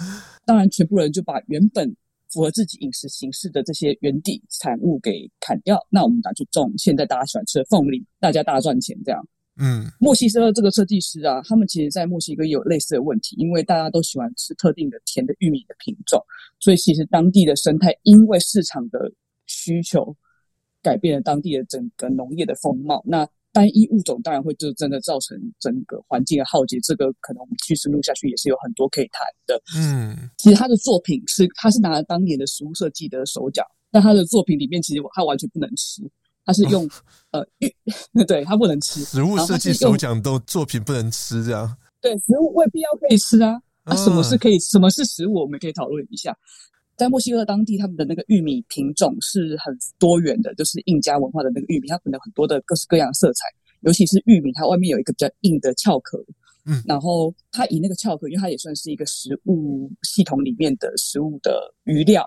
当然，全部人就把原本符合自己饮食形式的这些原地产物给砍掉。那我们拿去种现在大家喜欢吃的凤梨，大家大赚钱这样。嗯，墨西哥这个设计师啊，他们其实在墨西哥也有类似的问题，因为大家都喜欢吃特定的甜的玉米的品种，所以其实当地的生态因为市场的需求改变了当地的整个农业的风貌。那单一物种当然会就真的造成整个环境的浩劫，这个可能我们继续录下去也是有很多可以谈的。嗯，其实他的作品是他是拿了当年的食物设计的手脚，但他的作品里面其实他完全不能吃。他是用、哦、呃，对，他不能吃食物设计手奖都作品不能吃这样。对，食物未必要可以吃啊。啊，什么是可以，什么是食物？我们可以讨论一下。在墨西哥当地，他们的那个玉米品种是很多元的，就是印加文化的那个玉米，它可能很多的各式各样的色彩。尤其是玉米，它外面有一个比较硬的壳壳，嗯，然后它以那个壳壳，因为它也算是一个食物系统里面的食物的余料。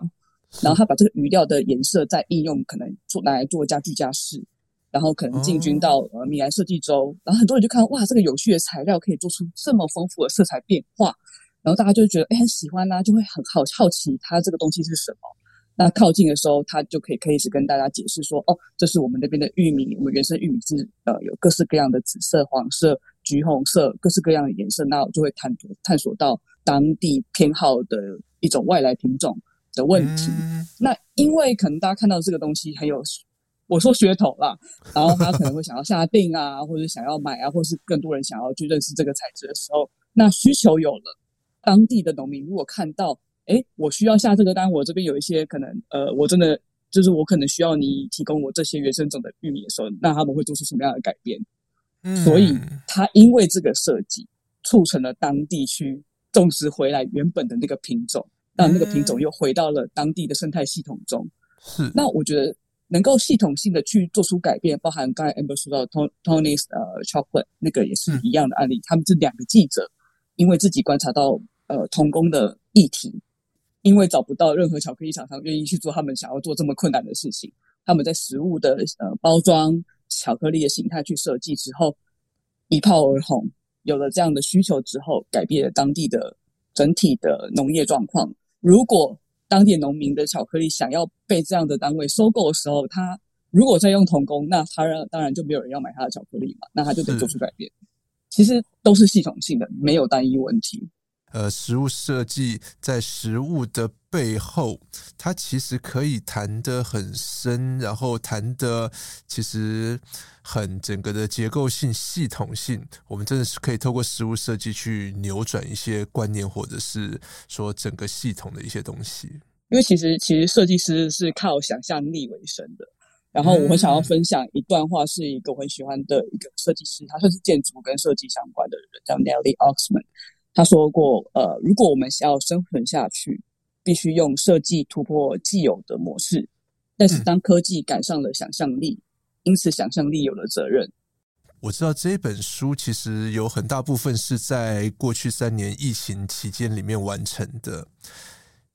然后他把这个余料的颜色再应用，可能做拿来做家具家饰，然后可能进军到呃米兰设计周，然后很多人就看哇，这个有趣的材料可以做出这么丰富的色彩变化，然后大家就觉得哎很喜欢啦、啊，就会很好好奇它这个东西是什么。那靠近的时候，他就可以开始跟大家解释说，哦，这是我们那边的玉米，我们原生玉米是呃有各式各样的紫色、黄色、橘红色，各式各样的颜色，那我就会探索探索到当地偏好的一种外来品种。的问题，嗯、那因为可能大家看到这个东西很有，我说噱头啦，然后他可能会想要下定啊，或者想要买啊，或是更多人想要去认识这个材质的时候，那需求有了，当地的农民如果看到，哎，我需要下这个单，我这边有一些可能，呃，我真的就是我可能需要你提供我这些原生种的玉米的时候，那他们会做出什么样的改变？嗯，所以他因为这个设计，促成了当地去种植回来原本的那个品种，让那个品种又回到了当地的生态系统中。是，那我觉得能够系统性的去做出改变，包含刚才 Amber 说到 Tony's 呃 Chocolate 那个也是一样的案例，嗯、他们这两个记者因为自己观察到呃童工的议题，因为找不到任何巧克力厂商愿意去做他们想要做这么困难的事情，他们在食物的呃包装巧克力的形态去设计之后一炮而红，有了这样的需求之后，改变了当地的整体的农业状况。如果当地农民的巧克力想要被这样的单位收购的时候，他如果在用童工，那他让当然就没有人要买他的巧克力嘛，那他就得做出改变。其实都是系统性的，没有单一问题。呃，食物设计在食物的背后，它其实可以谈得很深，然后谈得其实很整个的结构性、系统性。我们真的是可以透过食物设计去扭转一些观念，或者是说整个系统的一些东西。因为其实，其实设计师是靠想象力为生的。然后，我很想要分享一段话，是一个我很喜欢的一个设计师，他算是建筑跟设计相关的人，叫 Nellie Oxman。他说过，呃，如果我们想要生存下去，必须用设计突破既有的模式。但是，当科技赶上了想象力，嗯、因此想象力有了责任。我知道这本书其实有很大部分是在过去三年疫情期间里面完成的。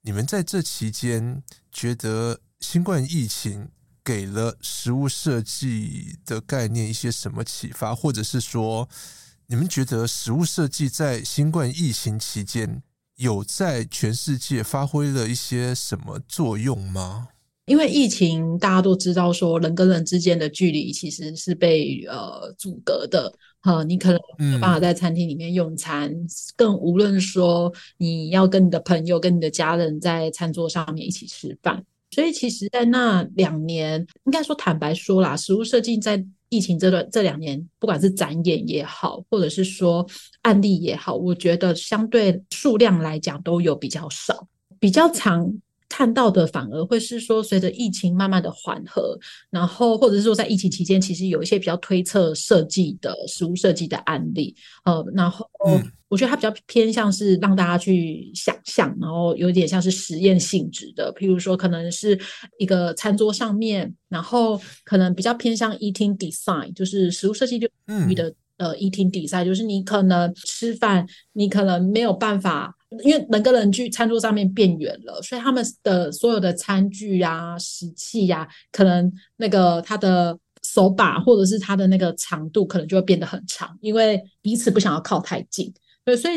你们在这期间觉得新冠疫情给了食物设计的概念一些什么启发，或者是说，你们觉得食物设计在新冠疫情期间有在全世界发挥了一些什么作用吗？因为疫情，大家都知道说人跟人之间的距离其实是被呃阻隔的。哈，你可能没有办法在餐厅里面用餐，更无论说你要跟你的朋友、跟你的家人在餐桌上面一起吃饭。所以，其实，在那两年，应该说坦白说啦，食物设计在。疫情这段这两年，不管是展演也好，或者是说案例也好，我觉得相对数量来讲都有比较少，比较长看到的反而会是说，随着疫情慢慢的缓和，然后或者是说在疫情期间，其实有一些比较推测设计的食物设计的案例，呃，然后。嗯我觉得它比较偏向是让大家去想象，然后有点像是实验性质的。譬如说，可能是一个餐桌上面，然后可能比较偏向 eating design，就是食物设计就域的呃 eating design，就是你可能吃饭，你可能没有办法，因为人跟人去餐桌上面变远了，所以他们的所有的餐具啊、食器呀，可能那个它的手把或者是它的那个长度，可能就会变得很长，因为彼此不想要靠太近。对，所以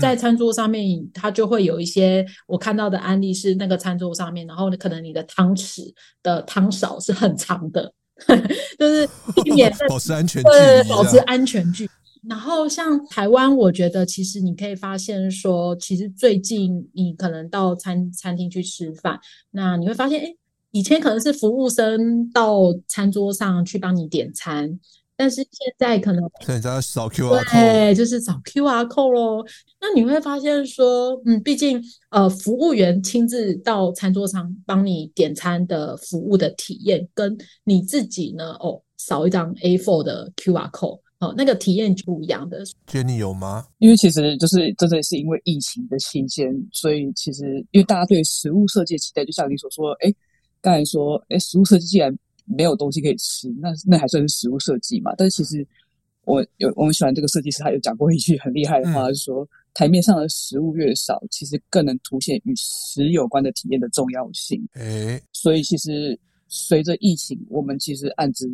在餐桌上面，它就会有一些我看到的案例是那个餐桌上面，然后可能你的汤匙的汤勺是很长的，就是避免 保持安全距离，对，保持安全距离。然后像台湾，我觉得其实你可以发现说，其实最近你可能到餐餐厅去吃饭，那你会发现，哎，以前可能是服务生到餐桌上去帮你点餐。但是现在可能 现在扫 QR code，对，就是扫 QR code 咯。那你会发现说，嗯，毕竟呃，服务员亲自到餐桌上帮你点餐的服务的体验，跟你自己呢，哦，扫一张 A4 的 QR code，哦，那个体验就不一样的。Jenny 有吗？因为其实就是真的是因为疫情的期间，所以其实因为大家对食物设计的期待，就像你所说，哎，刚才说，哎，食物设计既然没有东西可以吃，那那还算是食物设计嘛？但是其实我有我很喜欢这个设计师，他有讲过一句很厉害的话，嗯、就是说台面上的食物越少，其实更能凸显与食有关的体验的重要性。哎，所以其实随着疫情，我们其实案子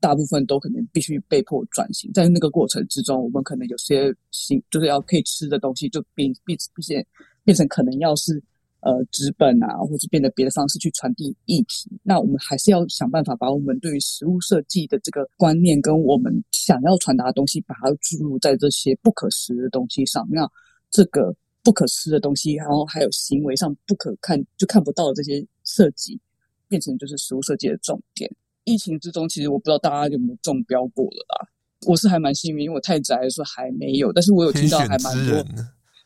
大部分都可能必须被迫转型，在那个过程之中，我们可能有些新就是要可以吃的东西，就变变变变成可能要是。呃，纸本啊，或者变得别的方式去传递议题，那我们还是要想办法把我们对于食物设计的这个观念跟我们想要传达的东西，把它注入在这些不可食的东西上。那这个不可吃的东西，然后还有行为上不可看就看不到的这些设计，变成就是食物设计的重点。疫情之中，其实我不知道大家有没有中标过了啦。我是还蛮幸运，因为我太宅，说还没有，但是我有听到还蛮多。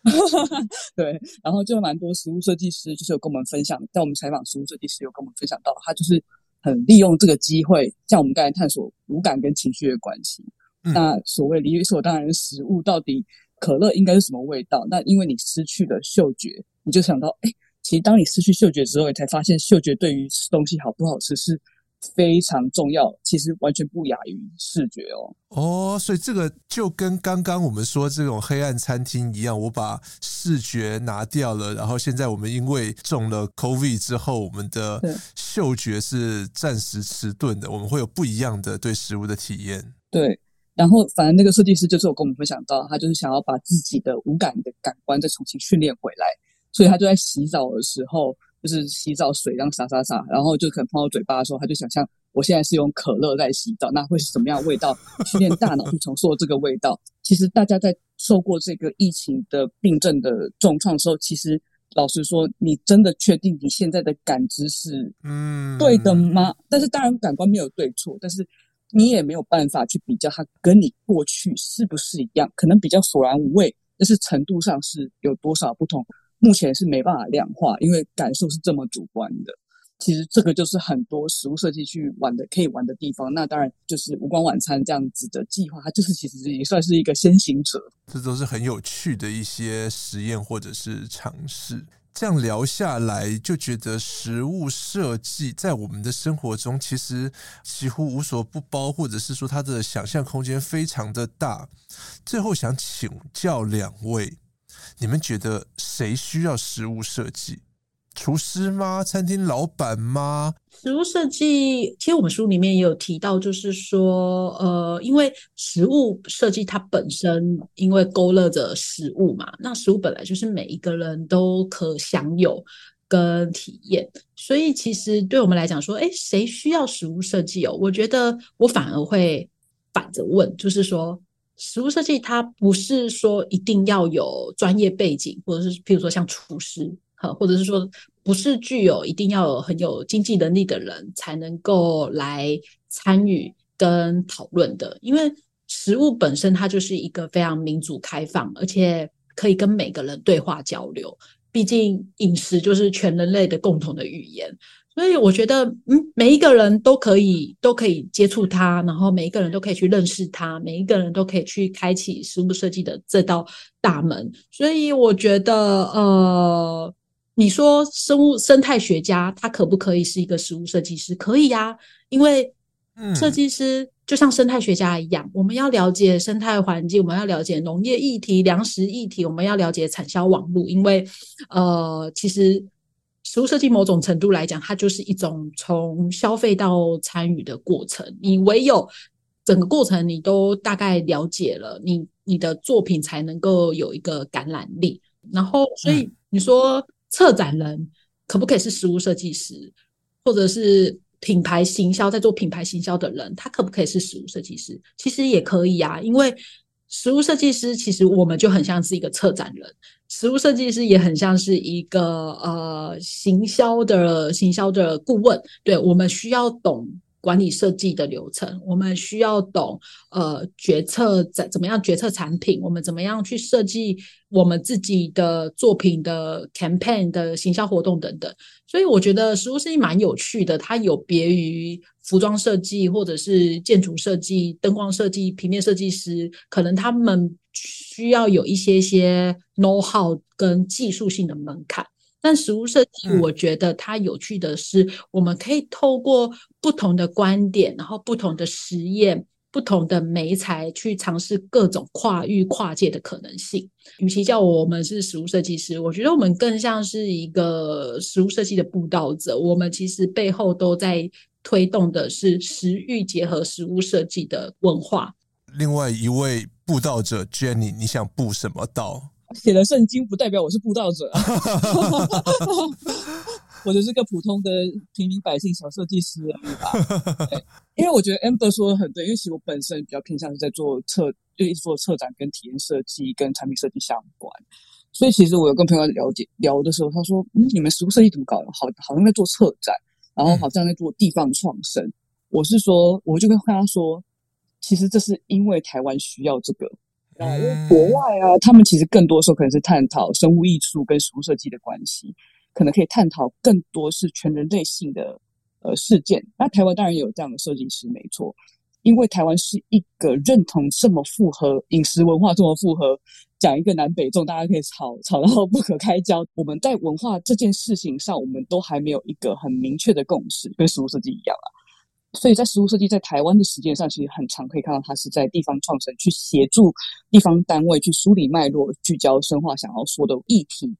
对，然后就蛮多食物设计师，就是有跟我们分享，在我们采访食物设计师有跟我们分享到，他就是很利用这个机会，像我们刚才探索五感跟情绪的关系。嗯、那所谓理所当然的食物，到底可乐应该是什么味道？那因为你失去了嗅觉，你就想到，哎，其实当你失去嗅觉之后，你才发现嗅觉对于吃东西好不好吃是非常重要，其实完全不亚于视觉哦。哦，所以这个就跟刚刚我们说这种黑暗餐厅一样，我把视觉拿掉了，然后现在我们因为中了 COVID 之后，我们的嗅觉是暂时迟钝的，我们会有不一样的对食物的体验。对，然后反正那个设计师就是有跟我们分享到，他就是想要把自己的五感的感官再重新训练回来，所以他就在洗澡的时候。就是洗澡水这样洒洒洒，然后就可能碰到嘴巴的时候，他就想象我现在是用可乐在洗澡，那会是什么样的味道？训练大脑去重塑这个味道。其实大家在受过这个疫情的病症的重创的时候，其实老实说，你真的确定你现在的感知是嗯对的吗？嗯、但是当然感官没有对错，但是你也没有办法去比较它跟你过去是不是一样，可能比较索然无味，但是程度上是有多少不同。目前是没办法量化，因为感受是这么主观的。其实这个就是很多食物设计去玩的，可以玩的地方。那当然就是无关晚餐这样子的计划，它就是其实也算是一个先行者。这都是很有趣的一些实验或者是尝试。这样聊下来，就觉得食物设计在我们的生活中其实几乎无所不包，或者是说它的想象空间非常的大。最后想请教两位。你们觉得谁需要食物设计？厨师吗？餐厅老板吗？食物设计，其实我们书里面也有提到，就是说，呃，因为食物设计它本身因为勾勒着食物嘛，那食物本来就是每一个人都可享有跟体验，所以其实对我们来讲说，哎，谁需要食物设计哦？我觉得我反而会反着问，就是说。食物设计它不是说一定要有专业背景，或者是譬如说像厨师，哈或者是说不是具有一定要很有经济能力的人才能够来参与跟讨论的。因为食物本身它就是一个非常民主开放，而且可以跟每个人对话交流。毕竟饮食就是全人类的共同的语言。所以我觉得，嗯，每一个人都可以都可以接触它，然后每一个人都可以去认识它，每一个人都可以去开启食物设计的这道大门。所以我觉得，呃，你说生物生态学家他可不可以是一个食物设计师？可以呀，因为设计师就像生态学家一样，我们要了解生态环境，我们要了解农业议题、粮食议题，我们要了解产销网络，因为呃，其实。食物设计某种程度来讲，它就是一种从消费到参与的过程。你唯有整个过程你都大概了解了，你你的作品才能够有一个感染力。然后，所以你说策展人可不可以是食物设计师，或者是品牌行销在做品牌行销的人，他可不可以是食物设计师？其实也可以啊，因为。食物设计师其实我们就很像是一个策展人，实物设计师也很像是一个呃行销的行销的顾问，对，我们需要懂。管理设计的流程，我们需要懂呃决策怎怎么样决策产品，我们怎么样去设计我们自己的作品的 campaign 的行销活动等等。所以我觉得实物设计蛮有趣的，它有别于服装设计或者是建筑设计、灯光设计、平面设计师，可能他们需要有一些些 know how 跟技术性的门槛。但食物设计，我觉得它有趣的是，我们可以透过不同的观点，然后不同的实验、不同的媒材去尝试各种跨域跨界的可能性。与其叫我们是食物设计师，我觉得我们更像是一个食物设计的布道者。我们其实背后都在推动的是食育结合食物设计的文化。另外一位布道者 Jenny，你想布什么道？写了圣经不代表我是布道者，我就是个普通的平民百姓小设计师而已吧。因为我觉得 Amber 说的很对，因为其实我本身比较偏向是在做策，就一直做策展跟体验设计跟产品设计相关。所以其实我有跟朋友了解聊的时候，他说：“嗯，你们实物设计怎么搞的？好，好像在做策展，然后好像在做地方创生。嗯”我是说，我就跟他说，其实这是因为台湾需要这个。啊，因为国外啊，他们其实更多时候可能是探讨生物艺术跟食物设计的关系，可能可以探讨更多是全人类性的呃事件。那台湾当然也有这样的设计师，没错，因为台湾是一个认同这么复合饮食文化、这么复合讲一个南北粽，大家可以吵吵到 不可开交。我们在文化这件事情上，我们都还没有一个很明确的共识，跟食物设计一样啊。所以在食物设计在台湾的实践上，其实很常可以看到它是在地方创生，去协助地方单位去梳理脉络，聚焦深化想要说的议题，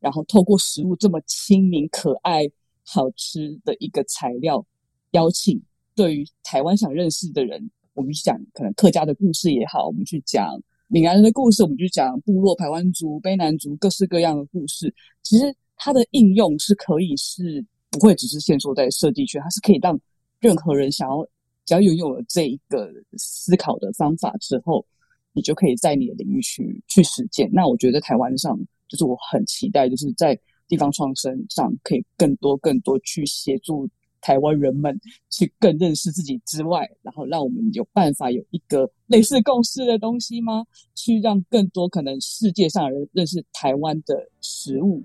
然后透过食物这么亲民、可爱、好吃的一个材料，邀请对于台湾想认识的人，我们去讲可能客家的故事也好，我们去讲。闽南人的故事，我们就讲部落排湾族、卑南族各式各样的故事。其实它的应用是可以是不会只是限缩在设计圈，它是可以让任何人想要只要拥有了这一个思考的方法之后，你就可以在你的领域去去实践。那我觉得台湾上，就是我很期待，就是在地方创生上可以更多更多去协助。台湾人们去更认识自己之外，然后让我们有办法有一个类似共识的东西吗？去让更多可能世界上人认识台湾的食物，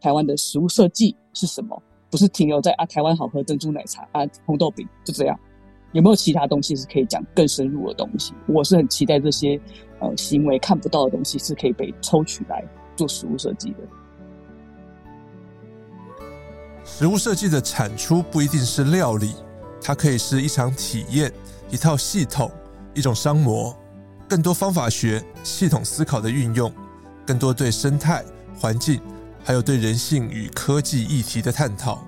台湾的食物设计是什么？不是停留在啊，台湾好喝珍珠奶茶啊，红豆饼就这样。有没有其他东西是可以讲更深入的东西？我是很期待这些呃行为看不到的东西是可以被抽取来做食物设计的。食物设计的产出不一定是料理，它可以是一场体验、一套系统、一种商模，更多方法学、系统思考的运用，更多对生态、环境，还有对人性与科技议题的探讨。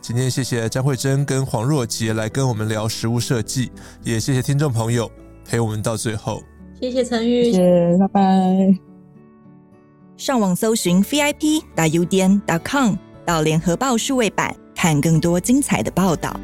今天谢谢张慧珍跟黄若杰来跟我们聊食物设计，也谢谢听众朋友陪我们到最后。谢谢陈玉，谢谢，拜拜。上网搜寻 vip.udn.com。到联合报数位版看更多精彩的报道。